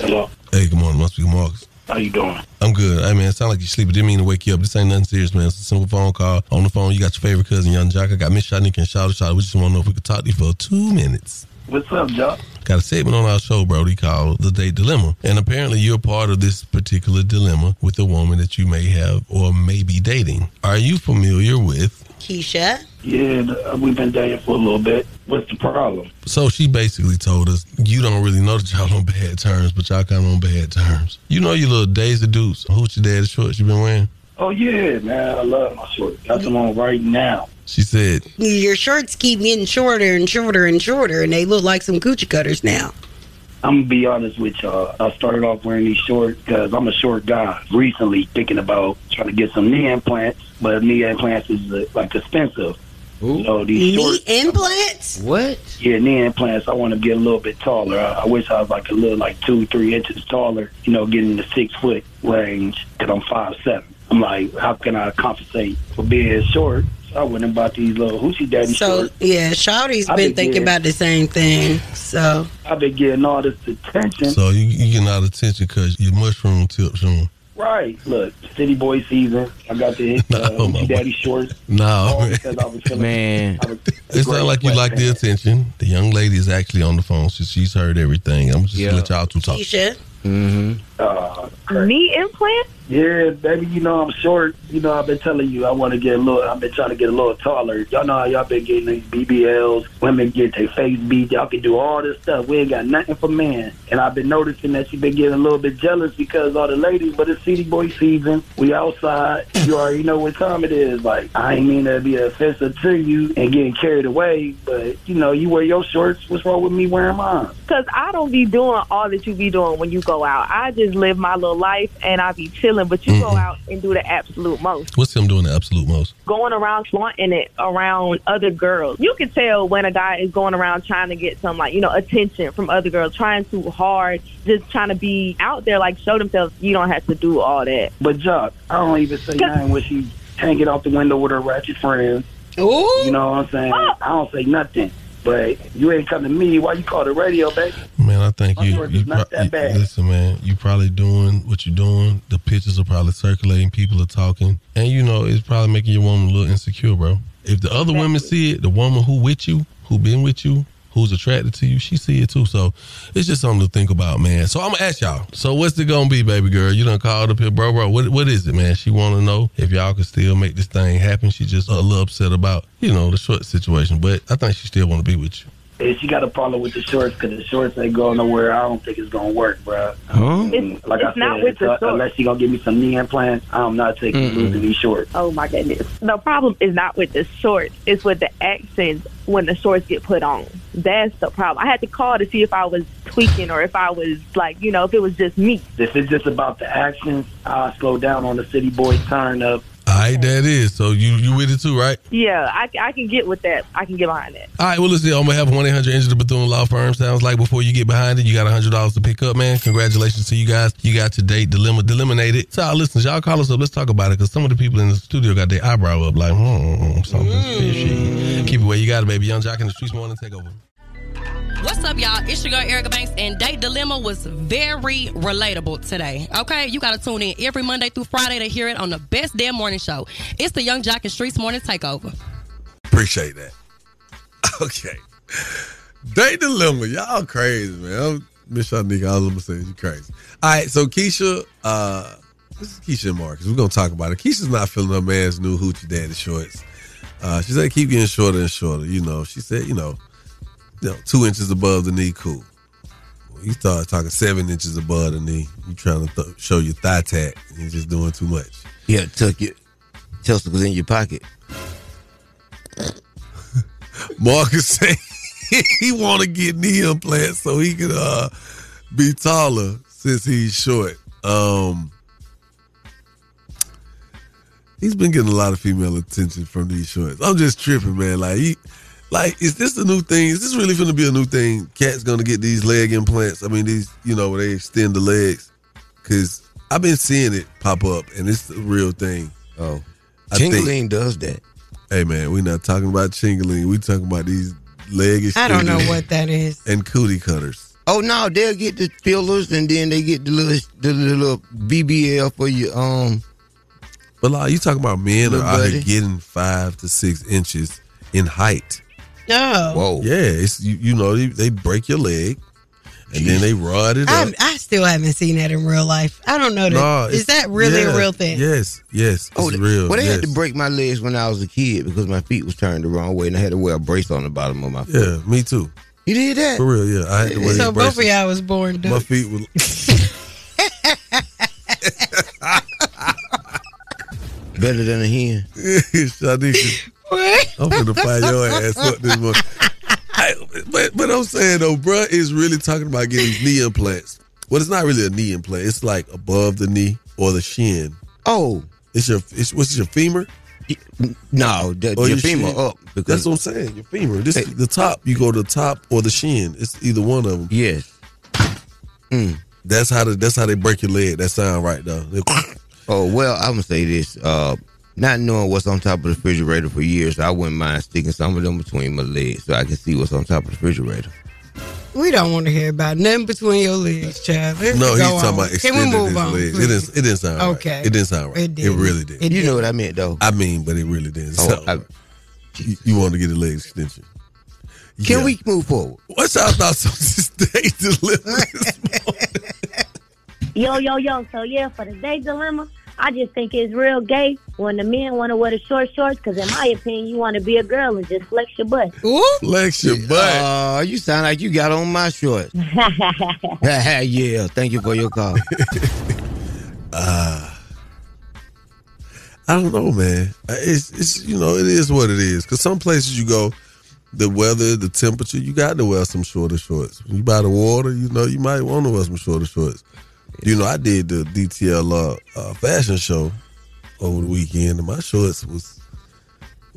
Hello. Hey, good morning. Must be Marcus. How you doing? I'm good. Hey, man, it sound like you sleeping. Didn't mean to wake you up. This ain't nothing serious, man. It's a simple phone call. On the phone, you got your favorite cousin, Yung Joc. I got Miss Shanika and Shout Shout. We just want to know if we could talk to you for two minutes. What's up, Joc? Got a segment on our show, Brody, called The Date Dilemma. And apparently you're part of this particular dilemma with a woman that you may have or may be dating. Are you familiar with? Keisha. Yeah, uh, we've been dating for a little bit. What's the problem? So she basically told us you don't really know that y'all on bad terms, but y'all kind of on bad terms. You know your little days of deuce. Who's your daddy shorts you been wearing? Oh yeah, man, I love my shorts. Got them on right now. She said, Your shorts keep getting shorter and shorter and shorter, and they look like some coochie cutters now. I'm gonna be honest with y'all. I started off wearing these shorts because I'm a short guy. Recently, thinking about trying to get some knee implants, but knee implants is uh, like expensive. So these Knee shorts, implants? What? yeah, knee implants. I want to get a little bit taller. I, I wish I was like a little, like two, three inches taller. You know, getting the six foot range because I'm five seven. I'm like, how can I compensate for being short? So I went and bought these little hoochie daddy shorts. So shorts. yeah, Shawty's I've been been thinking getting- about the same thing. So I've been getting all this attention. so you, you getting all the attention because your mushroom tips on. Right. Look, City Boy season. I got the uh, No, my Hoochie Daddy shorts. No, All because I was Man. I was It sounds like you like the attention. The young lady is actually on the phone. She, she's heard everything. I'm just gonna let y'all two talk. Keisha. Mm-hmm. Uh, Knee implant? yeah, baby, you know I'm short. You know I've been telling you I want to get a little. I've been trying to get a little taller. Y'all know how y'all been getting these BBLs. Women get their face beat. Y'all can do all this stuff. We ain't got nothing for men. And I've been noticing that she been getting a little bit jealous because all the ladies. But it's City Boy season. We outside. You already know what time it is. Like I ain't mean to be offensive to you and getting carried away, but you know you wear your shorts. What's wrong with me wearing mine? Because I don't be doing all that you be doing when you go out. I just live my little life and I be chilling, but you go Mhm. out and do the absolute most. What's him doing the absolute most? Going around flaunting it around other girls. You can tell when a guy is going around trying to get some, like, you know, attention from other girls, trying too hard, just trying to be out there, like, show themselves. You don't have to do all that. But Joc, I don't even say nothing when she hanging out the window with her ratchet friends. Ooh. You know what I'm saying? I don't say nothing. But you ain't come to me. Why you call the radio, baby? Man, I think My you. you is not pro- that bad. Listen, man, you probably doing what you're doing. The pictures are probably circulating. People are talking, and you know it's probably making your woman a little insecure, bro. If the other women see it, the woman who with you, who been with you, who's attracted to you, she see it too. So it's just something to think about, man. So I'm gonna ask y'all. So what's it gonna be, baby girl? You done called up here, bro, bro. What what is it, man? She want to know if y'all can still make this thing happen. She just a little upset about you know the short situation, but I think she still want to be with you. If she got a problem with the shorts because the shorts ain't going nowhere, I don't think it's gonna work, bro. Huh? Mm, like I it's not said, with the uh, shorts. unless she gonna give me some knee implants, I'm not taking losing these shorts. Oh my goodness. The problem is not with the shorts, it's with the actions when the shorts get put on. That's the problem. I had to call to see if I was tweaking or if I was like, you know, if it was just me. If it's just about the actions, I'll slow down on the city boy turn up. All right, that is. So you you with it too, right? Yeah, I, I can get with that. I can get behind that. All right, well, listen, I'm going to have 1 800 Engine the Bethune Law Firm, sounds like before you get behind it, you got $100 to pick up, man. Congratulations to you guys. You got your date dilemma, eliminated. So, listen, y'all call us up. Let's talk about it because some of the people in the studio got their eyebrow up like, hmm, something's fishy. Keep it where you got it, baby. Yung Joc in the streets morning, take over. What's up, y'all? It's your girl Erica Banks, and Date Dilemma was very relatable today. Okay, you gotta tune in every Monday through Friday to hear it on the best damn morning show. It's the Yung Joc and Streetz Morning Takeover. Appreciate that. Okay. Date dilemma. Y'all crazy, man. I'm, Miss Shanika, I was gonna say you crazy. All right, so Keisha, uh, this is Keisha and Marcus. We're gonna talk about it. Keisha's not feeling her man's new hoochie daddy shorts. Uh, she said keep getting shorter and shorter. You know, she said, you know, you know, two inches above the knee, cool. Well, you start talking seven inches above the knee. You trying to th- show your thigh tat, you're just doing too much. Yeah, tuck it. testicles in your pocket. Marcus say he want to get knee implants so he can uh, be taller since he's short. Um, he's been getting a lot of female attention from these shorts. I'm just tripping, man. Like, he, like, is this the new thing? Is this really going to be a new thing? Cats going to get these leg implants? I mean, these, you know, where they extend the legs. Because I've been seeing it pop up, and it's the real thing. Oh, I think- Chingaling does that. Hey, man, we're not talking about chingaling. we talking about these leg I don't know what that is. And cootie cutters. Oh no, they'll get the fillers and then they get the little the little BBL for your um. But like, you talking about men are out here getting five to six inches in height. No. Whoa. Yeah, it's you, you know they, they break your leg and then they rod it up. I, I still haven't seen that in real life. I don't know that. No, is that really yeah, a real thing? Yes, yes, it's Oh, they- real. Well, they yes. had to break my legs when I was a kid because my feet was turned the wrong way and I had to wear a brace on the bottom of my foot. Yeah, me too. You did that? For real, yeah. I had to wear So both of y'all was born My feet were. Better than a hen. Shadisha, I'm gonna fire your ass up this morning. I, but but I'm saying though, bruh is really talking about getting these knee implants. Well, it's not really a knee implant. It's like above the knee or the shin. Oh, It's your it's what's your femur? No, the, your your femur shin? up because That's what I'm saying. Your femur. This the top. You go to the top or the shin. It's either one of them. yes. Mm. That's how the, that's how they break your leg. That sound right though. Oh well, I'm gonna say this. Uh, not knowing what's on top of the refrigerator for years, I wouldn't mind sticking some of them between my legs so I can see what's on top of the refrigerator. We don't want to hear about nothing between your legs, child. Let's no, he's talking on. about Can extending we move his on? legs. It please? didn't. It didn't sound Okay. right. It didn't sound right. It It, didn't. really did. It You did. know what I meant though. I mean, but it really didn't. Oh, sound I- right. you, you want to get a leg extension. Can Yeah. we move forward? What's our thoughts on this day delivery? Yo, yo, yo. So, yeah, for the day dilemma, I just think it's real gay when the men want to wear the short shorts because, in my opinion, you want to be a girl and just flex your butt. Ooh. Flex your butt. Uh, you sound like you got on my shorts. yeah, thank you for your call. Uh, I don't know, man. Uh, It's it's you know it is what it is. Cause some places you go, the weather, the temperature, you got to wear some shorter shorts. When you by the water, you know you might want to wear some shorter shorts. You know, I did the DTL uh, uh, fashion show over the weekend, and my shorts was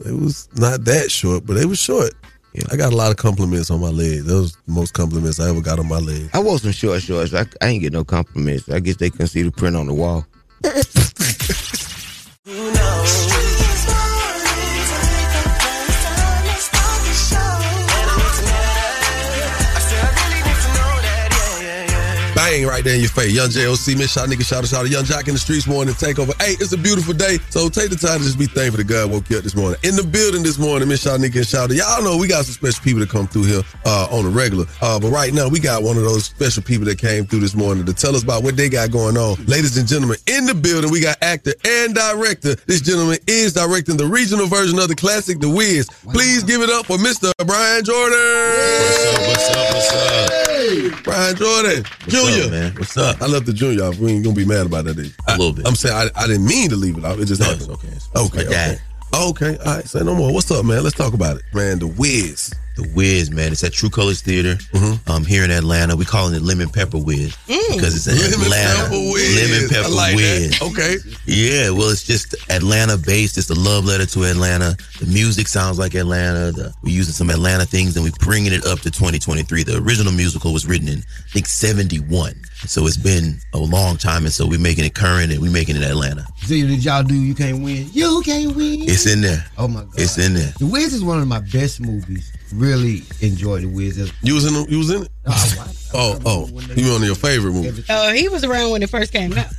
it was not that short, but they was short. Yeah. I got a lot of compliments on my legs. Those the most compliments I ever got on my legs. I wore some short shorts. I, I ain't get no compliments. I guess they couldn't see the print on the wall. Bang right there in your face. Yung Joc, Miss Shanika, shout out, shout out, Yung Joc in the Streetz morning, take over. Hey, it's a beautiful day, so take the time to just be thankful that God woke you up this morning. In the building this morning, Miss Shanika and shout out. Y'all know we got some special people that come through here uh, on the regular. Uh, but right now, we got one of those special people that came through this morning to tell us about what they got going on. Ladies and gentlemen, in the building, we got actor and director. This gentleman is directing the regional version of the classic, The Wiz. Please give it up for Mr. Brian Jordan. What's up, what's up, what's up? Brian Jordan, Junior. Up, man? What's up? I left the junior off. We ain't gonna be mad about that. Either. A little bit. I'm saying I, I didn't mean to leave it off. It just No, happened. okay. Okay. Okay. Okay. All right. Say no more. What's up, man? Let's talk about it, man. The Wiz. The Wiz, man. It's at True Colors Theater Mm-hmm. um, here in Atlanta. We calling it Lemon Pepper Wiz because it's in Lemon Atlanta. Pepper Wiz. Lemon Pepper like Wiz. that. Okay. Yeah, well, it's just Atlanta based. It's a love letter to Atlanta. The music sounds like Atlanta. The, we're using some Atlanta things and we're bringing it up to 2023. The original musical was written in, I think, 71. So it's been a long time. And so we're making it current and we're making it Atlanta. See, did y'all do You Can't Win? You Can't Win. It's in there. Oh my God. It's in there. The Wiz is one of my best movies. Really enjoyed The Wiz. It's- You was in. The, you was in it. Oh, oh. You one of your favorite movies. Oh, he was around when it first came out.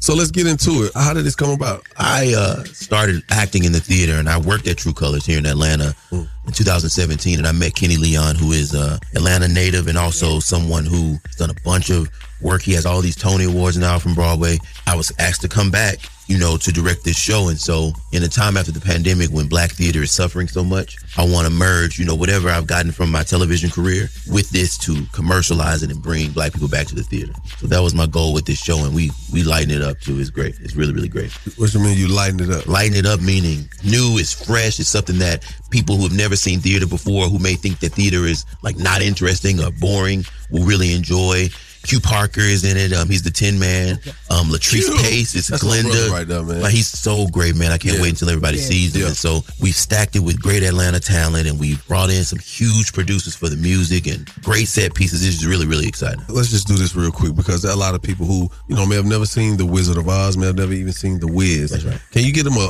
So let's get into it. How did this come about? I uh, started acting in the theater, and I worked at True Colors here in Atlanta in 2017. And I met Kenny Leon, who is a Atlanta native and also someone who's done a bunch of work. He has all these Tony Awards now from Broadway. I was asked to come back, you know, to direct this show. And so, in a time after the pandemic when black theater is suffering so much, I want to merge, you know, whatever I've gotten from my television career with this to commercialize it and bring black people back to the theater. So that was my goal with this show, and we we lighten it up too. It's great. It's really really great. What you mean you lighten it up? Lighten it up meaning new, it's fresh, it's something that people who have never seen theater before, who may think that theater is like not interesting or boring, will really enjoy. Q Parker is in it. Um, he's the Tin Man. Um, Latrice Q. Pace is That's my Glenda. right there, man. Like, he's so great, man. I can't Yeah. wait until everybody Yeah. sees him. Yeah. And so we've stacked it with great Atlanta talent, and we've brought in some huge producers for the music and great set pieces. This is really, really exciting. Let's just do this real quick because there are a lot of people who, you know, may have never seen The Wizard of Oz, may have never even seen The Wiz. That's right. Can you give them a,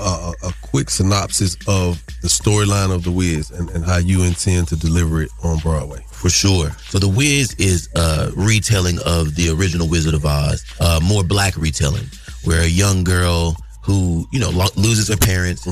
a, a quick synopsis of the storyline of The Wiz and, and how you intend to deliver it on Broadway? For sure. So The Wiz is a retelling of the original Wizard of Oz, uh, more black retelling, where a young girl who, you know, lo- loses her parents,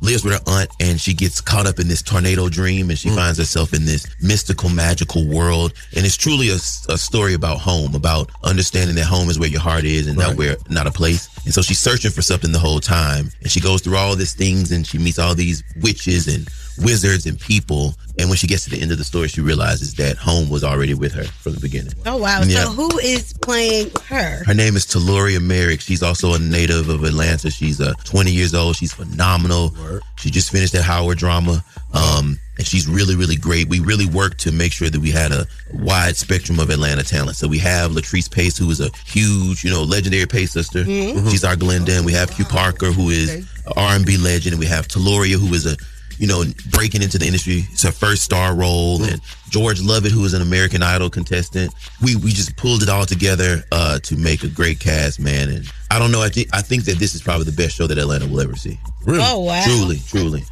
lives with her aunt, and she gets caught up in this tornado dream and she finds herself in this mystical, magical world. And it's truly a story about home, about understanding that home is where your heart is and not where, not a place. And so she's searching for something the whole time. And she goes through all these things and she meets all these witches and wizards and people. And when she gets to the end of the story, she realizes that home was already with her from the beginning. Oh wow! Yeah. So who is playing her? Her name is Taloria Merrick. She's also a native of Atlanta. She's uh, 20 years old. She's phenomenal. She just finished that Howard drama. Um, and she's really, really great. We really worked to make sure that we had a wide spectrum of Atlanta talent. So we have Latrice Pace, who is a huge, you know, legendary Pace sister. Mhm. She's our Glenda. And we have Q Parker, who is an R&B legend. And we have Taloria, who is a, you know, breaking into the industry. It's her first star role. And George Lovett, who is an American Idol contestant. We we just pulled it all together uh, to make a great cast, man. And I don't know. I think I think that this is probably the best show that Atlanta will ever see. Really? Oh, wow. Truly, truly.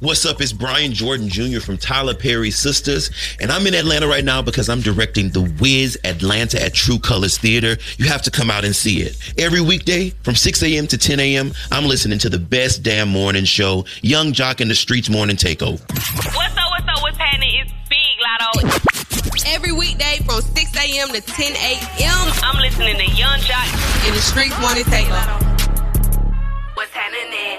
What's up? It's Brian Jordan Jr. from Tyler Perry Sisters, and I'm in Atlanta right now because I'm directing The Wiz Atlanta at True Colors Theater. You have to come out and see it. Every weekday from 6 a.m. to 10 a.m., I'm listening to the best damn morning show, Yung Joc in the Streetz Morning Takeover. What's up, what's up, what's happening? It's from 6 a.m. to 10 a.m., I'm listening to Yung Joc in the Streetz Morning Takeover. What's happening?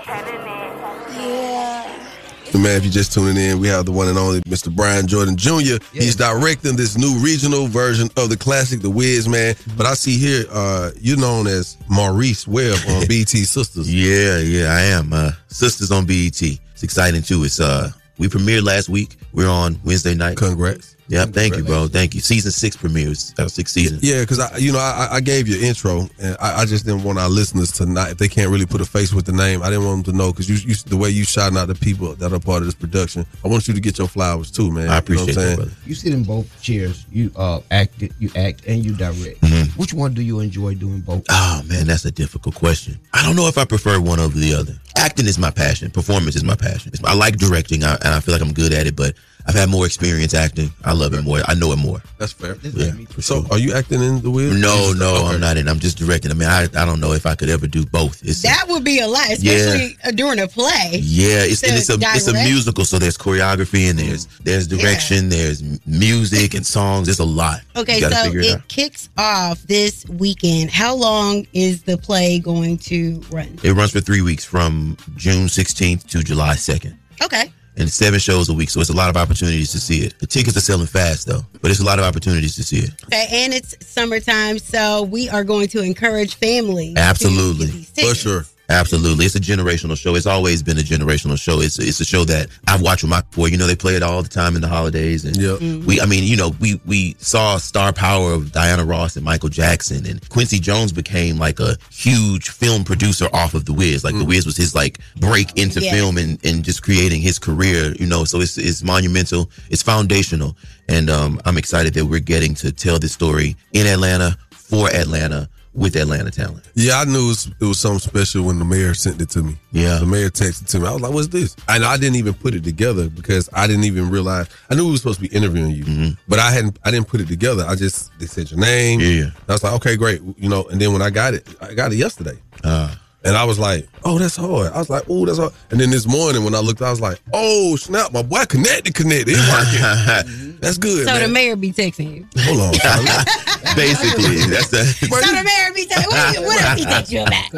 Man, if you're just tuning in, we have the one and only Mr. Brian Jordan Jr. He's directing this new regional version of the classic, The Wiz, man. But I see here, uh, you're known as Maurice Webb on BT Sisters. Yeah, yeah, I am. Uh, Sisters on BET. It's exciting too. It's uh, we premiered last week. We're on Wednesday night. Congrats. Yeah, thank you, bro. Thank you. Season six premieres. Our sixth season. Yeah, because I, you know, I, I gave you intro, and I, I just didn't want our listeners to not, if they can't really put a face with the name, I didn't want them to know because you, you, the way you shouting out the people that are part of this production, I want you to get your flowers too, man. I You appreciate know what I'm that, brother. You sit in both chairs. You uh act, you act, and you direct. Mm-hmm. Which one do you enjoy doing both? Oh man, that's a difficult question. I don't know if I prefer one over the other. Acting is my passion. Performance is my passion. It's- I like directing, I, and I feel like I'm good at it. But I've had more experience acting. I love it more. I know it more. That's fair. Yeah. So, are you acting in the Wiz? No, no, I'm not in. I'm just directing. I mean, I, I don't know if I could ever do both. It's That would be a lot, especially uh during a play. Yeah, it's and it's a it's a musical, so there's choreography and there's there's direction, there's music and songs. There's a lot. Okay, so it, it kicks off this weekend. How long is the play going to run? It runs for three weeks from June 16th to July 2nd. Okay. And seven shows a week, so it's a lot of opportunities to see it. The tickets are selling fast though, but it's a lot of opportunities to see it. Okay, and it's summertime, so we are going to encourage families. to Absolutely. these tickets. sure. Absolutely. It's a generational show. It's always been a generational show. It's it's a show that I've watched with my boy. You know, they play it all the time in the holidays. And Mhm. we I mean, you know, we we saw star power of Diana Ross and Michael Jackson and Quincy Jones became like a huge film producer off of The Wiz. Like The Wiz was his like break into Yeah. film and, and just creating his career, you know. So it's it's monumental, it's foundational. And um I'm excited that we're getting to tell this story in Atlanta for Atlanta with Atlanta talent. Yeah, I knew it was, it was something special when the mayor sent it to me. Yeah. The mayor texted to me. I was like, what's this? And I didn't even put it together because I didn't even realize. I knew we were supposed to be interviewing you, but I hadn't, I didn't put it together. I just, they said your name. Mm-hmm. Yeah. I was like, okay, great. You know, and then when I got it, I got it yesterday. Uh, and I was like, oh, that's hard. I was like, oh, that's hard. And then this morning when I looked, I was like, oh, snap, my boy connected, connected. It's working. that's good. So man. the mayor be texting you. Hold on. Basically, that's the. So the mayor be saying, what, you- what else he text you about?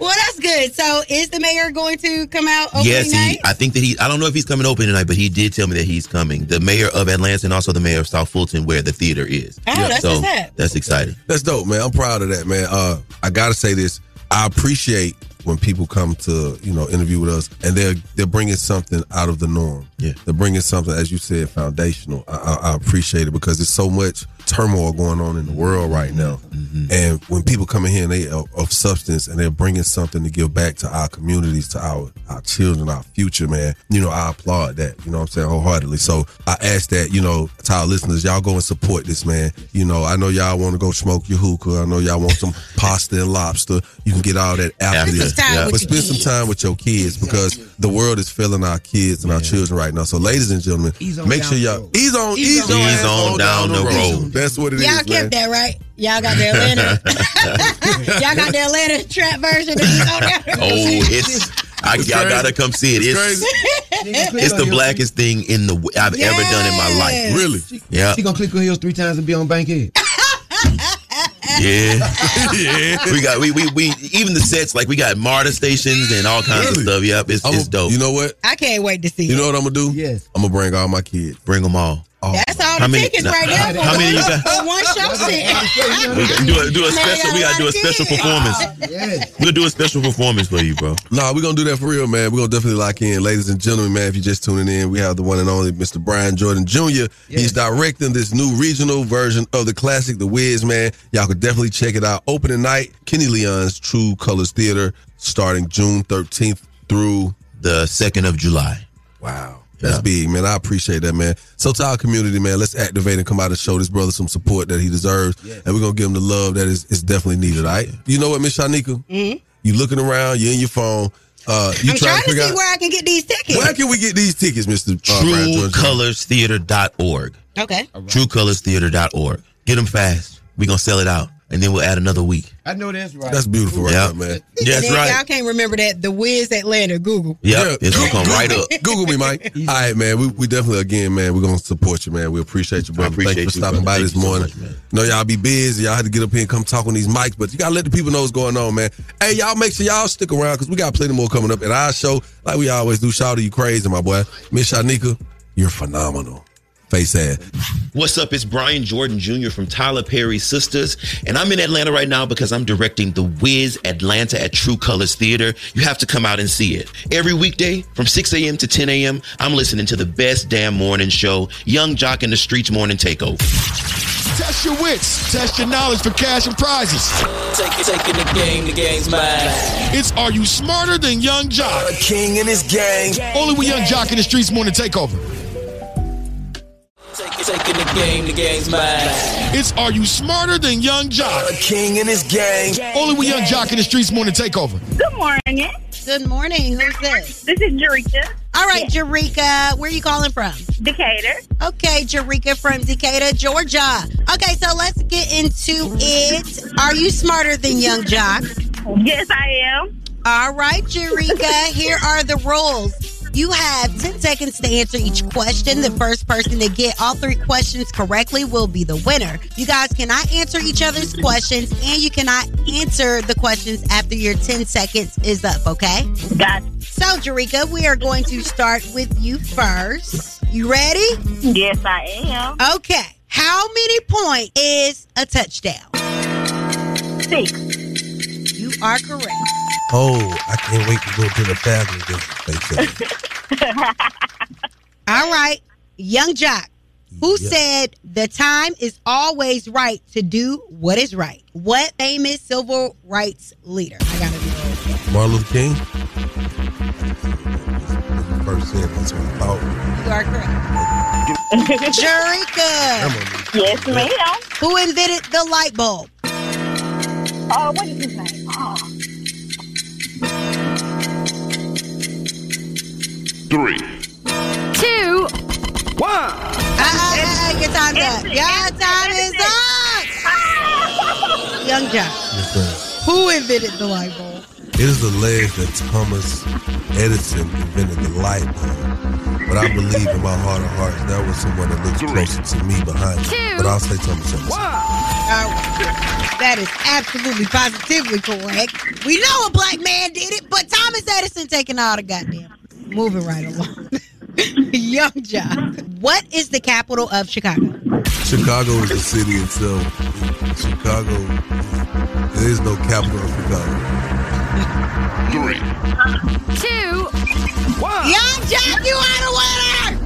well, that's good. So is the mayor going to come out opening Yes, night? he. I think that he. I don't know if he's coming open tonight, but he did tell me that he's coming. The mayor of Atlanta and also the mayor of South Fulton, where the theater is. Oh, that's so what's up. that's exciting. That's dope, man. I'm proud of that, man. Uh, I gotta say this. I appreciate when people come to you know interview with us and they're they're bringing something out of the norm. Yeah, they're bringing something, as you said, foundational. I, I, I appreciate it because there's so much turmoil going on in the world right now, and when people come in here and they are of substance and they're bringing something to give back to our communities, to our our children, our future, man. You know, I applaud that. You know what I'm saying wholeheartedly. So I ask that you know to our listeners, y'all go and support this man. You know, I know y'all want to go smoke your hookah. I know y'all want some pasta and lobster. You can get all that after this. Spend some time with But spend some time with your kids because the world is failing our kids and our children right now. So, ladies and gentlemen, make sure y'all ease on, ease, Ease your on down down the road. That's what it is, Y'all man. kept that right. Y'all got the Atlanta. Y'all got the Atlanta trap version. Of Ease on Down. Oh, it's. I, y'all gotta come see it. It's it's the blackest thing in the I've ever done in my life. Really? Yeah. She gonna click on heels three times and be on Bankhead. Yeah. yeah. We got we, we we even the sets like we got MARTA stations and all kinds of stuff. Yep, it's, it's dope. You know what? I can't wait to see You it. know what I'm gonna do? Yes. I'm gonna bring all my kids. Bring them all. Oh. That's all How the many- tickets now, right now. how for many you one- got? one show set. We gotta do a, do a special. We gotta do a special performance. We'll do a special performance for you, bro. Nah, we're gonna do that for real, man. We're gonna definitely lock in. Ladies and gentlemen, man, if you're just tuning in, we have the one and only Mr. Brian Jordan Jr. He's directing this new regional version of the classic, The Wiz, man. Y'all could definitely check it out. Opening night, Kenny Leon's True Colors Theater, starting June 13th through the 2nd of July. Wow. That's big, man. I appreciate that, man. So to our community, man, let's activate and come out and show this brother some support that he deserves. And we're gonna give him the love that is, is definitely needed, all right? You know what, Miss Shanika? Mhm. You looking around, you in your phone. Uh, you I'm trying to figure see out where I can get these tickets. where can we get these tickets, Mr. Uh, Brian Jordan? TrueColorsTheater.org. Okay. TrueColorsTheater.org. Get them fast. we gonna sell it out. And then we'll add another week. I know that's right. That's beautiful right Yeah. there, man. Yeah, that's right. Y'all can't remember that. The Wiz Atlanta. Google. Yep, it's gonna come right up. Google me, Mike. All right, man. We, we definitely again, man. We're gonna support you, man. We appreciate you, brother. appreciate Thank you for stopping brother. by Thank this you so morning. much, know y'all be busy. Y'all had to get up here and come talk on these mics, but you gotta let the people know what's going on, man. Hey, y'all make sure y'all stick around because we got plenty more coming up at our show. Like we always do. Shout out to you crazy, my boy. Miss Shanika, you're phenomenal. Face ass. What's up? It's Brian Jordan Jr. from Tyler Perry Sisters, and I'm in Atlanta right now because I'm directing The Wiz Atlanta at True Colors Theater. You have to come out and see it. Every weekday from 6 a.m. to 10 a.m., I'm listening to the best damn morning show, Yung Joc in the Streetz Morning Takeover. Test your wits. Test your knowledge for cash and prizes. Take it, taking the game, the game's mine. It's Are You Smarter Than Yung Joc? A king and his gang. Only with Yung Joc in the Streetz Morning Takeover. Take it, taking the game, the game's mine. It's Are You Smarter Than Yung Joc? A king and his gang. Only with Yung Joc in the Streetz Morning Takeover. Good morning. Good morning. Who's this? This is Jerika. All right, Jerika. Where are you calling from? Decatur. Okay, Jerika from Decatur, Georgia. Okay, so let's get into it. Are you smarter than Yung Joc? Yes, I am. All right, Jerika. Here are the rules. You have 10 seconds to answer each question. The first person to get all three questions correctly will be the winner. You guys cannot answer each other's questions, and you cannot answer the questions after your 10 seconds is up, okay? Got it. So, Jerika, we are going to start with you first. You ready? Yes, I am. Okay. How many points is a touchdown? Six. You are correct. Oh, I can't wait to go to the family dinner. All right. Yung Joc, who said the time is always right to do what is right? What famous civil rights leader? I gotta do Martin Luther King. First said that's what I thought. You are correct. Jerika. Yes, ma'am. Who invented the light bulb? Oh, what is his name? Three. Two. One. Ah, your time's up. Your time is up. Yung Joc. Who invented the light bulb? It is alleged that Thomas Edison invented the light bulb, but I believe in my heart of hearts that was someone that looks closer to me behind me. But I'll say Thomas Edison. All right. That is absolutely positively correct. We know a black man did it, but Thomas Edison taking all the goddamn. Moving right along. Yung Joc. What is the capital of Chicago? Chicago is the city itself. Chicago, there is no capital of Chicago. Three. Two. Yung Joc, you are the winner!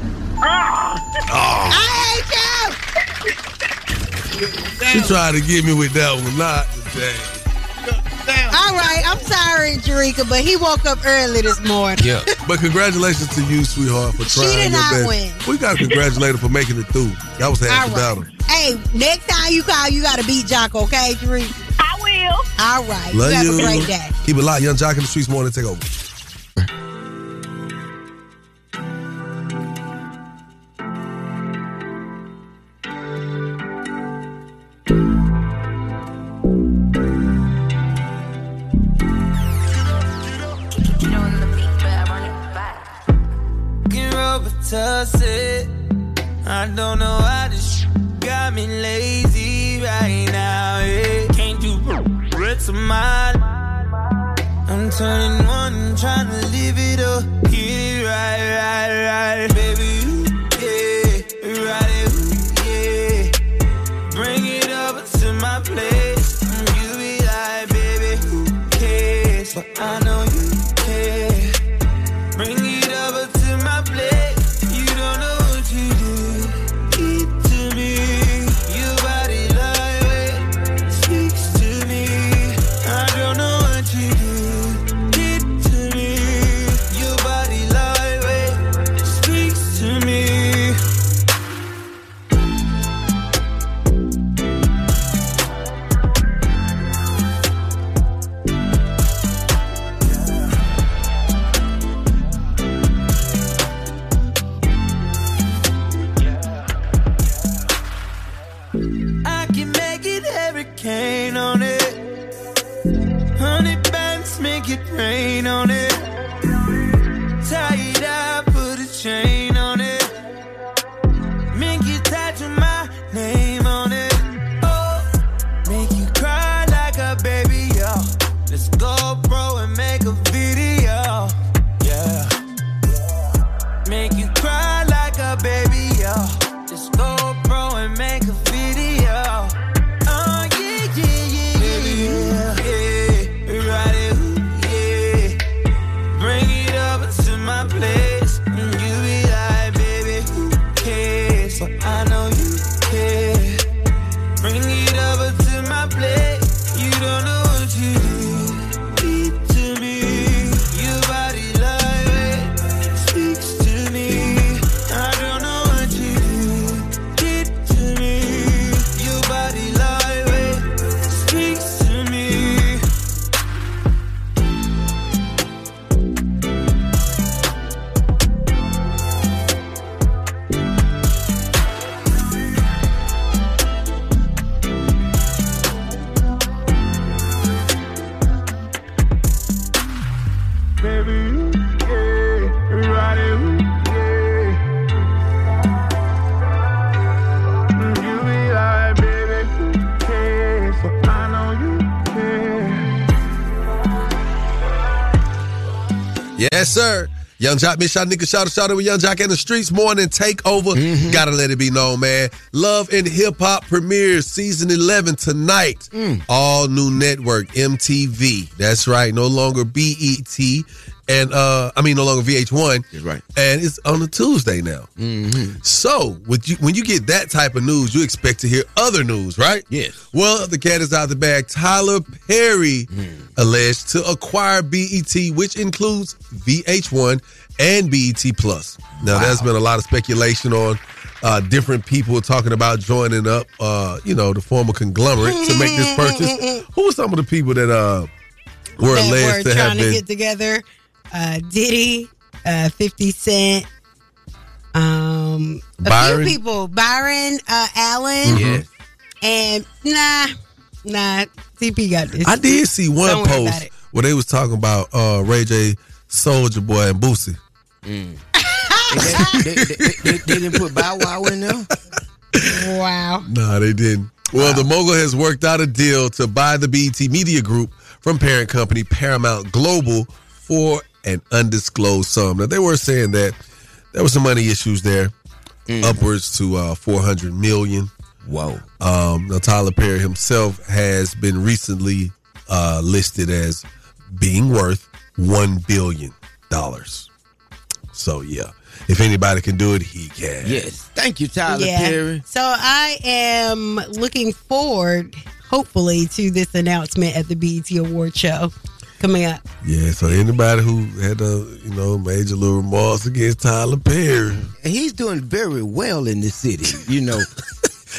Oh. I hate you! She tried to get me with that one, not today. All right, I'm sorry, Jerika, but he woke up early this morning. Yeah. But congratulations to you, sweetheart, for She trying did your not best. win. We got to congratulate her for making it through. That was half the All battle. Hey, next time you call, you got to beat Joc, okay, Jerika? I will. All right. Love you have you. a great day. Keep it locked. Yung Joc in the Streetz morning. Take over. I don't know why this got me lazy right now. Yeah. Can't do rest of mine. I'm turning one, trying to live it up. Get it right, right, right. Baby, Yung Joc, Miss Shanika, shout out, shout out with Yung Joc in the Streetz morning takeover. Mm-hmm. Gotta let it be known, man. Love and Hip Hop premieres season 11 tonight. Mm. All new network, MTV. That's right. No longer BET. And, uh, I mean, no longer VH1. That's right. And it's on a Tuesday now. Mm-hmm. So, with you, when you get that type of news, you expect to hear other news, right? Yes. Well, the cat is out of the bag. Tyler Perry alleged to acquire BET, which includes VH1 and BET Plus. Now, there's been a lot of speculation on uh, different people talking about joining up, uh, you know, the former conglomerate to make this purchase. Who were some of the people that uh, were that alleged were to have trying to get together. Uh, Diddy, uh, 50 Cent, um, a Byron? few people. Byron, uh, Allen, Mhm. and nah, nah, CP got this. I did see one Don't post where they was talking about uh, Ray J, Soulja Boy, and Boosie. Mm. they, they, they, they, they didn't put Bow Wow in there. Wow. No, they didn't. Well, the mogul has worked out a deal to buy the BET Media Group from parent company Paramount Global for an undisclosed sum. Now, they were saying that there were some money issues there, upwards to uh, 400 million. Whoa. Um, now, Tyler Perry himself has been recently uh, listed as being worth $1 billion. So, yeah, if anybody can do it, he can. Yes. Thank you, Tyler Perry. So I am looking forward, hopefully, to this announcement at the BET Award show coming up. Yeah, so anybody who had a you know major little remorse against Tyler Perry, he's doing very well in the city, you know.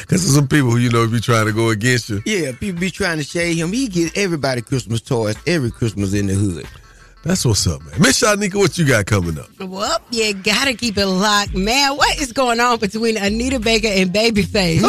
because there's some people who you know be trying to go against you. Yeah, people be trying to shade him. He get everybody Christmas toys every Christmas in the hood. That's what's up, man. Miss Shanika, what you got coming up? Well, you gotta keep it locked, man. What is going on between Anita Baker and Babyface?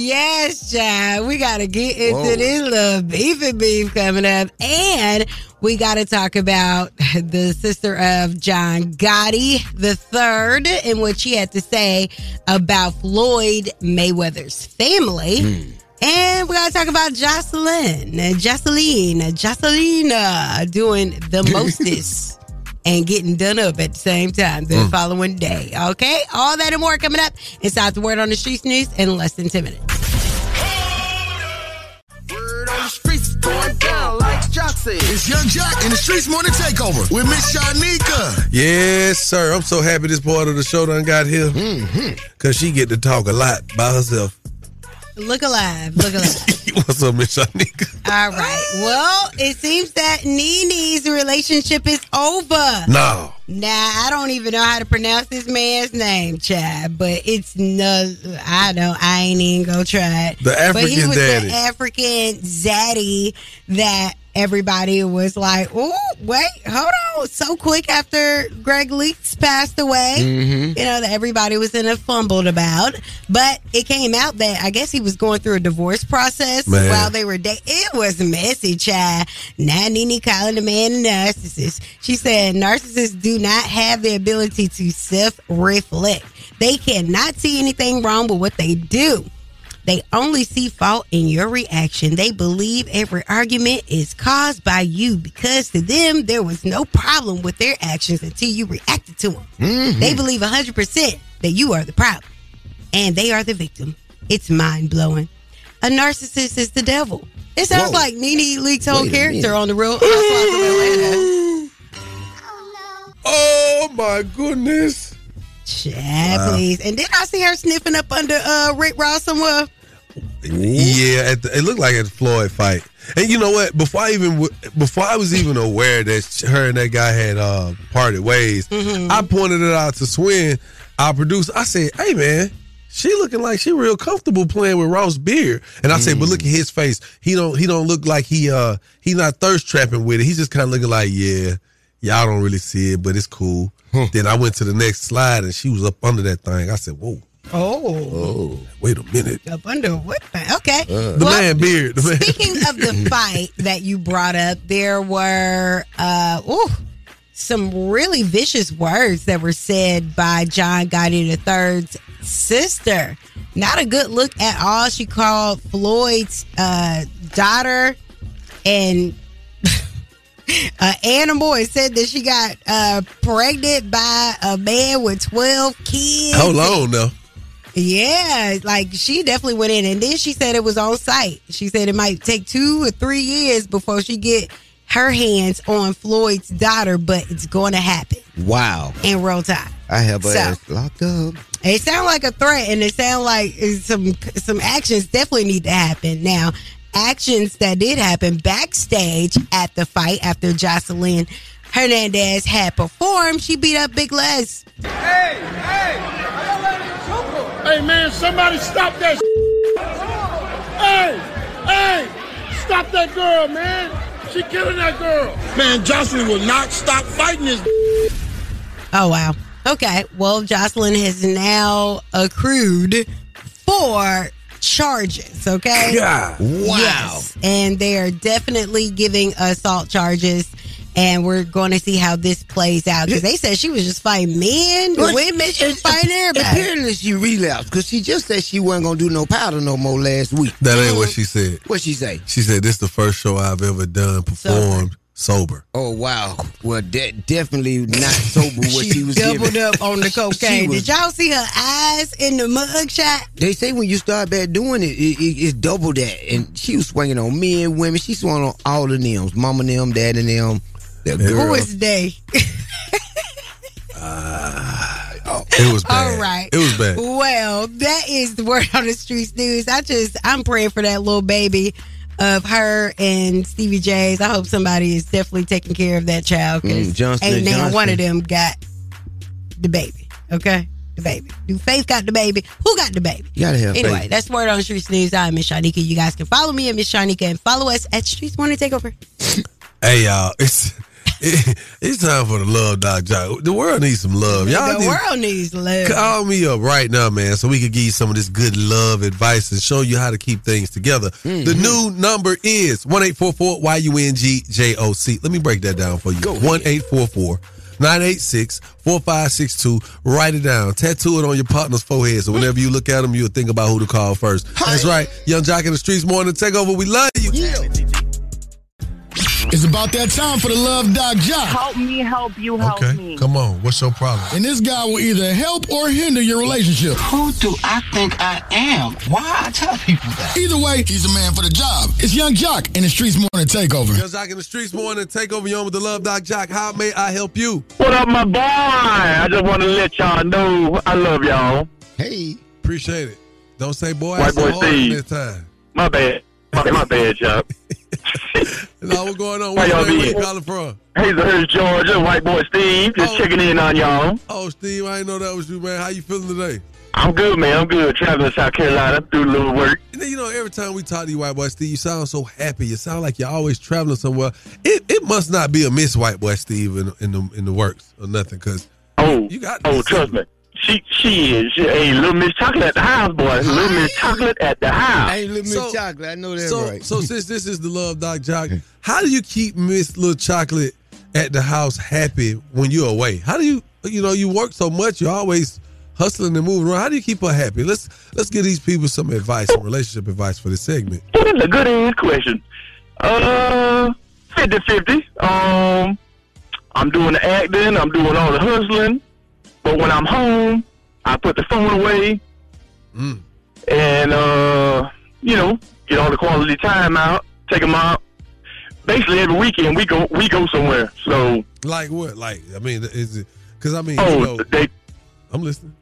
yes, child. We gotta get into Whoa. this little beefy beef coming up, and we gotta talk about the sister of John Gotti the third, and what she had to say about Floyd Mayweather's family. Hmm. And we gotta talk about Joseline, Joseline, Joseline doing the mostest and getting done up at the same time the Mm. following day. Okay, all that and more coming up inside the word on the streets news in less than ten minutes. Word on the streets going down like Joc said. It's Yung Joc in the Streetz Morning Takeover with Miss Shanika. Yes, sir. I'm so happy this part of the show done got here. Cause she get to talk a lot by herself. Look alive, look alive. What's up, Miss Shanika? all right. Well, it seems that Nene's relationship is over. No. Nah, I don't even know how to pronounce this man's name, Chad. But it's no, I don't. I ain't even gonna try it. The but he African was daddy. the African zaddy that everybody was like, "Oh, wait, hold on!" So quick after Gregg Leakes passed away, Mhm. you know that everybody was in a fumbled about. But it came out that I guess he was going through a divorce process Man. while they were dating. It was messy, Chad. Now Nene calling the man a narcissist. She said narcissists do not have the ability to self-reflect. They cannot see anything wrong with what they do. They only see fault in your reaction. They believe every argument is caused by you because to them there was no problem with their actions until you reacted to them. Mhm. They believe 100% that you are the problem and they are the victim. It's mind blowing. A narcissist is the devil. It sounds Whoa. like Nene Leakes' whole character minute. on the Real Housewives of Atlanta. Oh my goodness. Chad, Wow. please. And did I see her sniffing up under uh, Rick Ross somewhere. Yeah, at the, it looked like a Floyd fight. And you know what? Before I even before I was even aware that her and that guy had uh, parted ways, I pointed it out to Swin, our producer. I said, "Hey man, she looking like she real comfortable playing with Ross Beard." And I said, "But look at his face. He don't he don't look like he uh he not thirst trapping with it. He's just kind of looking like yeah." Y'all don't really see it, but it's cool. Then I went to the next slide and she was up under that thing. I said, Whoa. Oh. Oh. Wait a minute. Up under what? Okay. The Well, man beard. The man. Speaking of the fight that you brought up, there were uh ooh, some really vicious words that were said by John Gotti III's sister. Not a good look at all. She called Floyd's uh, daughter and an animal and said that she got uh, pregnant by a man with 12 kids. Hold on now. Yeah, like she definitely went in, and then she said it was on site. She said it might take two or three years before she get her hands on Floyd's daughter, but it's going to happen Wow. in real time. I have her So- ass locked up. It sounds like a threat, and it sounds like some some actions definitely need to happen now. Actions that did happen backstage at the fight after Joseline Hernandez had performed. She beat up Big Lex. Hey, hey, man, somebody stop that. hey, hey, stop that girl, man. She killing that girl. Man, Joseline will not stop fighting this. Oh wow. Okay. Well, Joseline has now accrued four charges. Okay. God. Wow. Yes, and they are definitely giving assault charges. And we're going to see how this plays out because they said she was just fighting men, But- women, she was fighting everybody. Apparently she relapsed because she just said she wasn't gonna do no powder no more last week. That ain't what uh-huh. she said. What she say? She said this is the first show I've ever done performed sober. Oh wow. Well, that definitely not sober what she, She was doubled giving. up on the cocaine. was- Did y'all see her eyes in the mug shot? They say when you start back doing it, it, it it's double that. And she was swinging on men, women. She swung on all of them, mama and them, dad and them. The girl. Who is they? It was bad. All right. It was bad. Well, that is the word on the streets news. I just I'm praying for that little baby of her and Stevie J's. I hope somebody is definitely taking care of that child because Mm, Johnson ain't and now one of them got the baby. Okay, the baby. Do Faith got the baby? Who got the baby? You gotta have Anyway, faith. that's the word on the streets news. I'm Miss Shanika. You guys can follow me at Miss Shanika and follow us at Streetz Morning Takeover. Hey y'all, it's it, it's time for the love doc job. The world needs some love. Y'all the need- world needs love. Call me up right now, man, so we can give you some of this good love advice and show you how to keep things together. Mm-hmm. The new number is 1 844 Let me break that down for you. 1 986 4562. Write it down. Tattoo it on your partner's forehead so whenever you look at them, you'll think about who to call first. That's right. Yung Joc in the Streetz Morning Takeover. We love you. It's about that time for the Love Doc Joc. Help me, help you, help Okay, me. come on. What's your problem? And this guy will either help or hinder your relationship. Who do I think I am? Why I tell people that? Either way, he's a man for the job. It's Yung Joc in the Streetz Morning Takeover. Yung Joc in the Streetz Morning Takeover. You on with the Love Doc Joc. How may I help you? What up, my boy? I just want to let y'all know I love y'all. Hey. Appreciate it. Don't say boy. White boy Steve. this time. My bad. My, my bad, Now what's going on? Where y'all your name? Where be calling from? Hazlehurst, Georgia. White boy Steve. Just oh. checking in on y'all. Oh, Steve, I didn't know that was you, man. How you feeling today? I'm good, man. I'm good. Traveling to South Carolina. Do a little work. And then, you know, every time we talk to you, white boy Steve, you sound so happy. You sound like you're always traveling somewhere. It it must not be a miss, white boy Steve, in, in the in the works or nothing, because Oh, you got oh, trust me. She she is. She, hey, little Miss Chocolate at the house, boy. Little Miss Chocolate at the house. Hey, little Miss So- Chocolate, I know that's so right. so since this is the Love Doc Joc, how do you keep Miss Little Chocolate at the house happy when you're away? How do you you know you work so much, you're always hustling and moving around. How do you keep her happy? Let's let's give these people some advice, some relationship advice for this segment. Well, that's a good ass question. Uh, 50-50. Um, I'm doing the acting. I'm doing all the hustling. But when I'm home, I put the phone away. Mm. And, uh, you know, get all the quality time out, take them out. Basically, every weekend we go we go somewhere. So, Like what? Like I mean, is it? Because I mean, oh, you know, they I'm listening.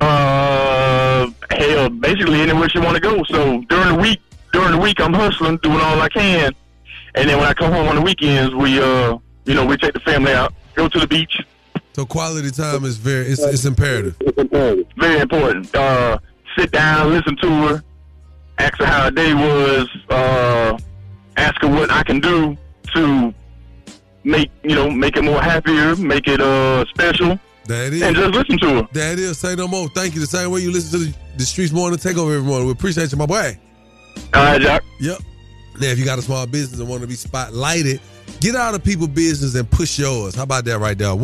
Uh, hell, basically anywhere she want to go. So during the week, during the week, I'm hustling, doing all I can, and then when I come home on the weekends, we uh, you know, we take the family out, go to the beach. So quality time is very it's, it's imperative. Very important. Uh, sit down, listen to her, ask her how her day was, uh, ask her what I can do to make you know make it more happier, make it uh special, That is. and just listen to her. That is. Say no more. Thank you. The same way you listen to the, the Streetz morning takeover every morning. We appreciate you, my boy. All right, Jack. Yep. Now, if you got a small business and want to be spotlighted, get out of people's business and push yours. How about that right there?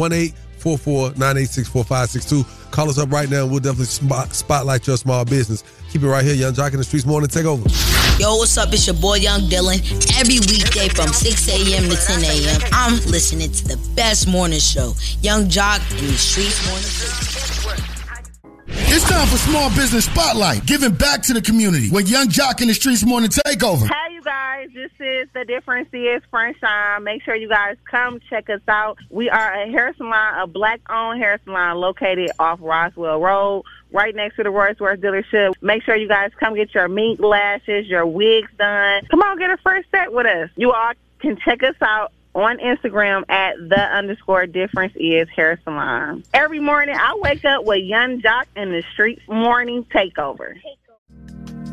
1 844 986 4562. Call us up right now and we'll definitely spot, spotlight your small business. Keep it right here. Yung Joc in the Streetz Morning Takeover. Yo, what's up? It's your boy Young Dylan. Every weekday from 6 a.m. to 10 a.m., I'm listening to the best morning show, Yung Joc in the Streetz Morning It's time for Small Business Spotlight, giving back to the community with Yung Joc in the Streetz Morning Takeover. Hey, you guys, this is The Difference is Sunshine. Make sure you guys come check us out. We are a hair salon, a black owned hair salon located off Roswell Road, right next to the Royce Worth dealership. Make sure you guys come get your mink lashes, your wigs done. Come on, get a first set with us. You all can check us out on Instagram at the underscore difference is hair salon. Every morning I wake up with Yung Joc and the Streetz Morning Takeover.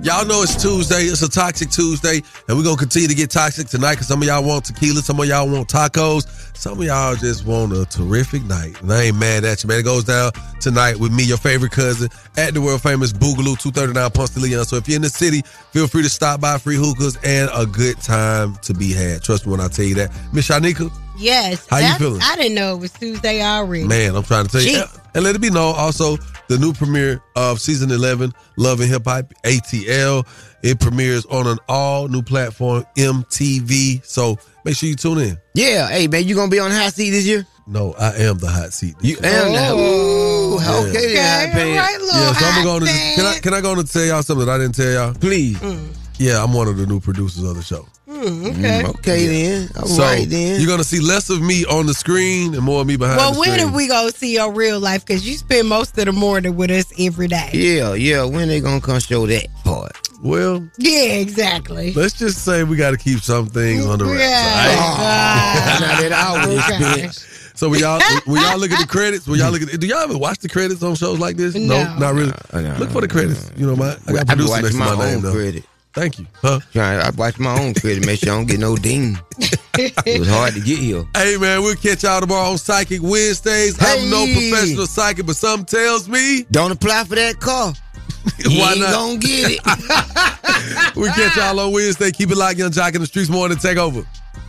Y'all know it's Tuesday. It's a toxic Tuesday, and we're gonna continue to get toxic tonight because some of y'all want tequila, some of y'all want tacos, some of y'all just want a terrific night. And I ain't mad at you, man. It goes down tonight with me, your favorite cousin, at the world famous Boogaloo, 239 Ponce de Leon. So if you're in the city, feel free to stop by free Hookers and a good time to be had. Trust me when I tell you that. Miss Shanika, Yes. How you feeling? I didn't know it was Tuesday already. Man, I'm trying to tell you. And let it be known also the new premiere of season 11, Love and Hip Hop, ATL. It premieres on an all new platform, MTV. So make sure you tune in. Yeah, hey man, you gonna be on hot seat this year? No, I am the hot seat. You am the Ooh, Yeah. okay then. hot pants. Yeah, so I'm gonna go to can I can I go and tell y'all something that I didn't tell y'all? Please. Mm. Yeah, I'm one of the new producers of the show. Mm, okay. okay then. All so right then. you're gonna see less of me on the screen and more of me behind Well, the when screen. are we gonna see your real life? Because you spend most of the morning with us every day. Yeah, yeah. When are they gonna come show that part? Well, Yeah, exactly. let's just say we got to keep some things on the wraps. Yeah. all right? Now that I would Okay. So when y'all when y'all look at the credits, when y'all look at do y'all ever watch the credits on shows like this? No. not really. no, look for the credits. You know, my I got I producer next watching to my my name own though. credit. Thank you. Huh? Trying, I watch my own credit, make sure I don't get no ding. it was hard to get here. Hey man, we'll catch y'all tomorrow on Psychic Wednesdays. I'm no professional psychic, but something tells me Don't apply for that car. Why ain't not? gonna get it. we catch y'all on Wednesday. Keep it locked, Yung Joc in the Streetz morning take over.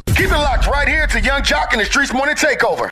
Keep it locked right here to Yung Joc in the Streetz Morning Takeover.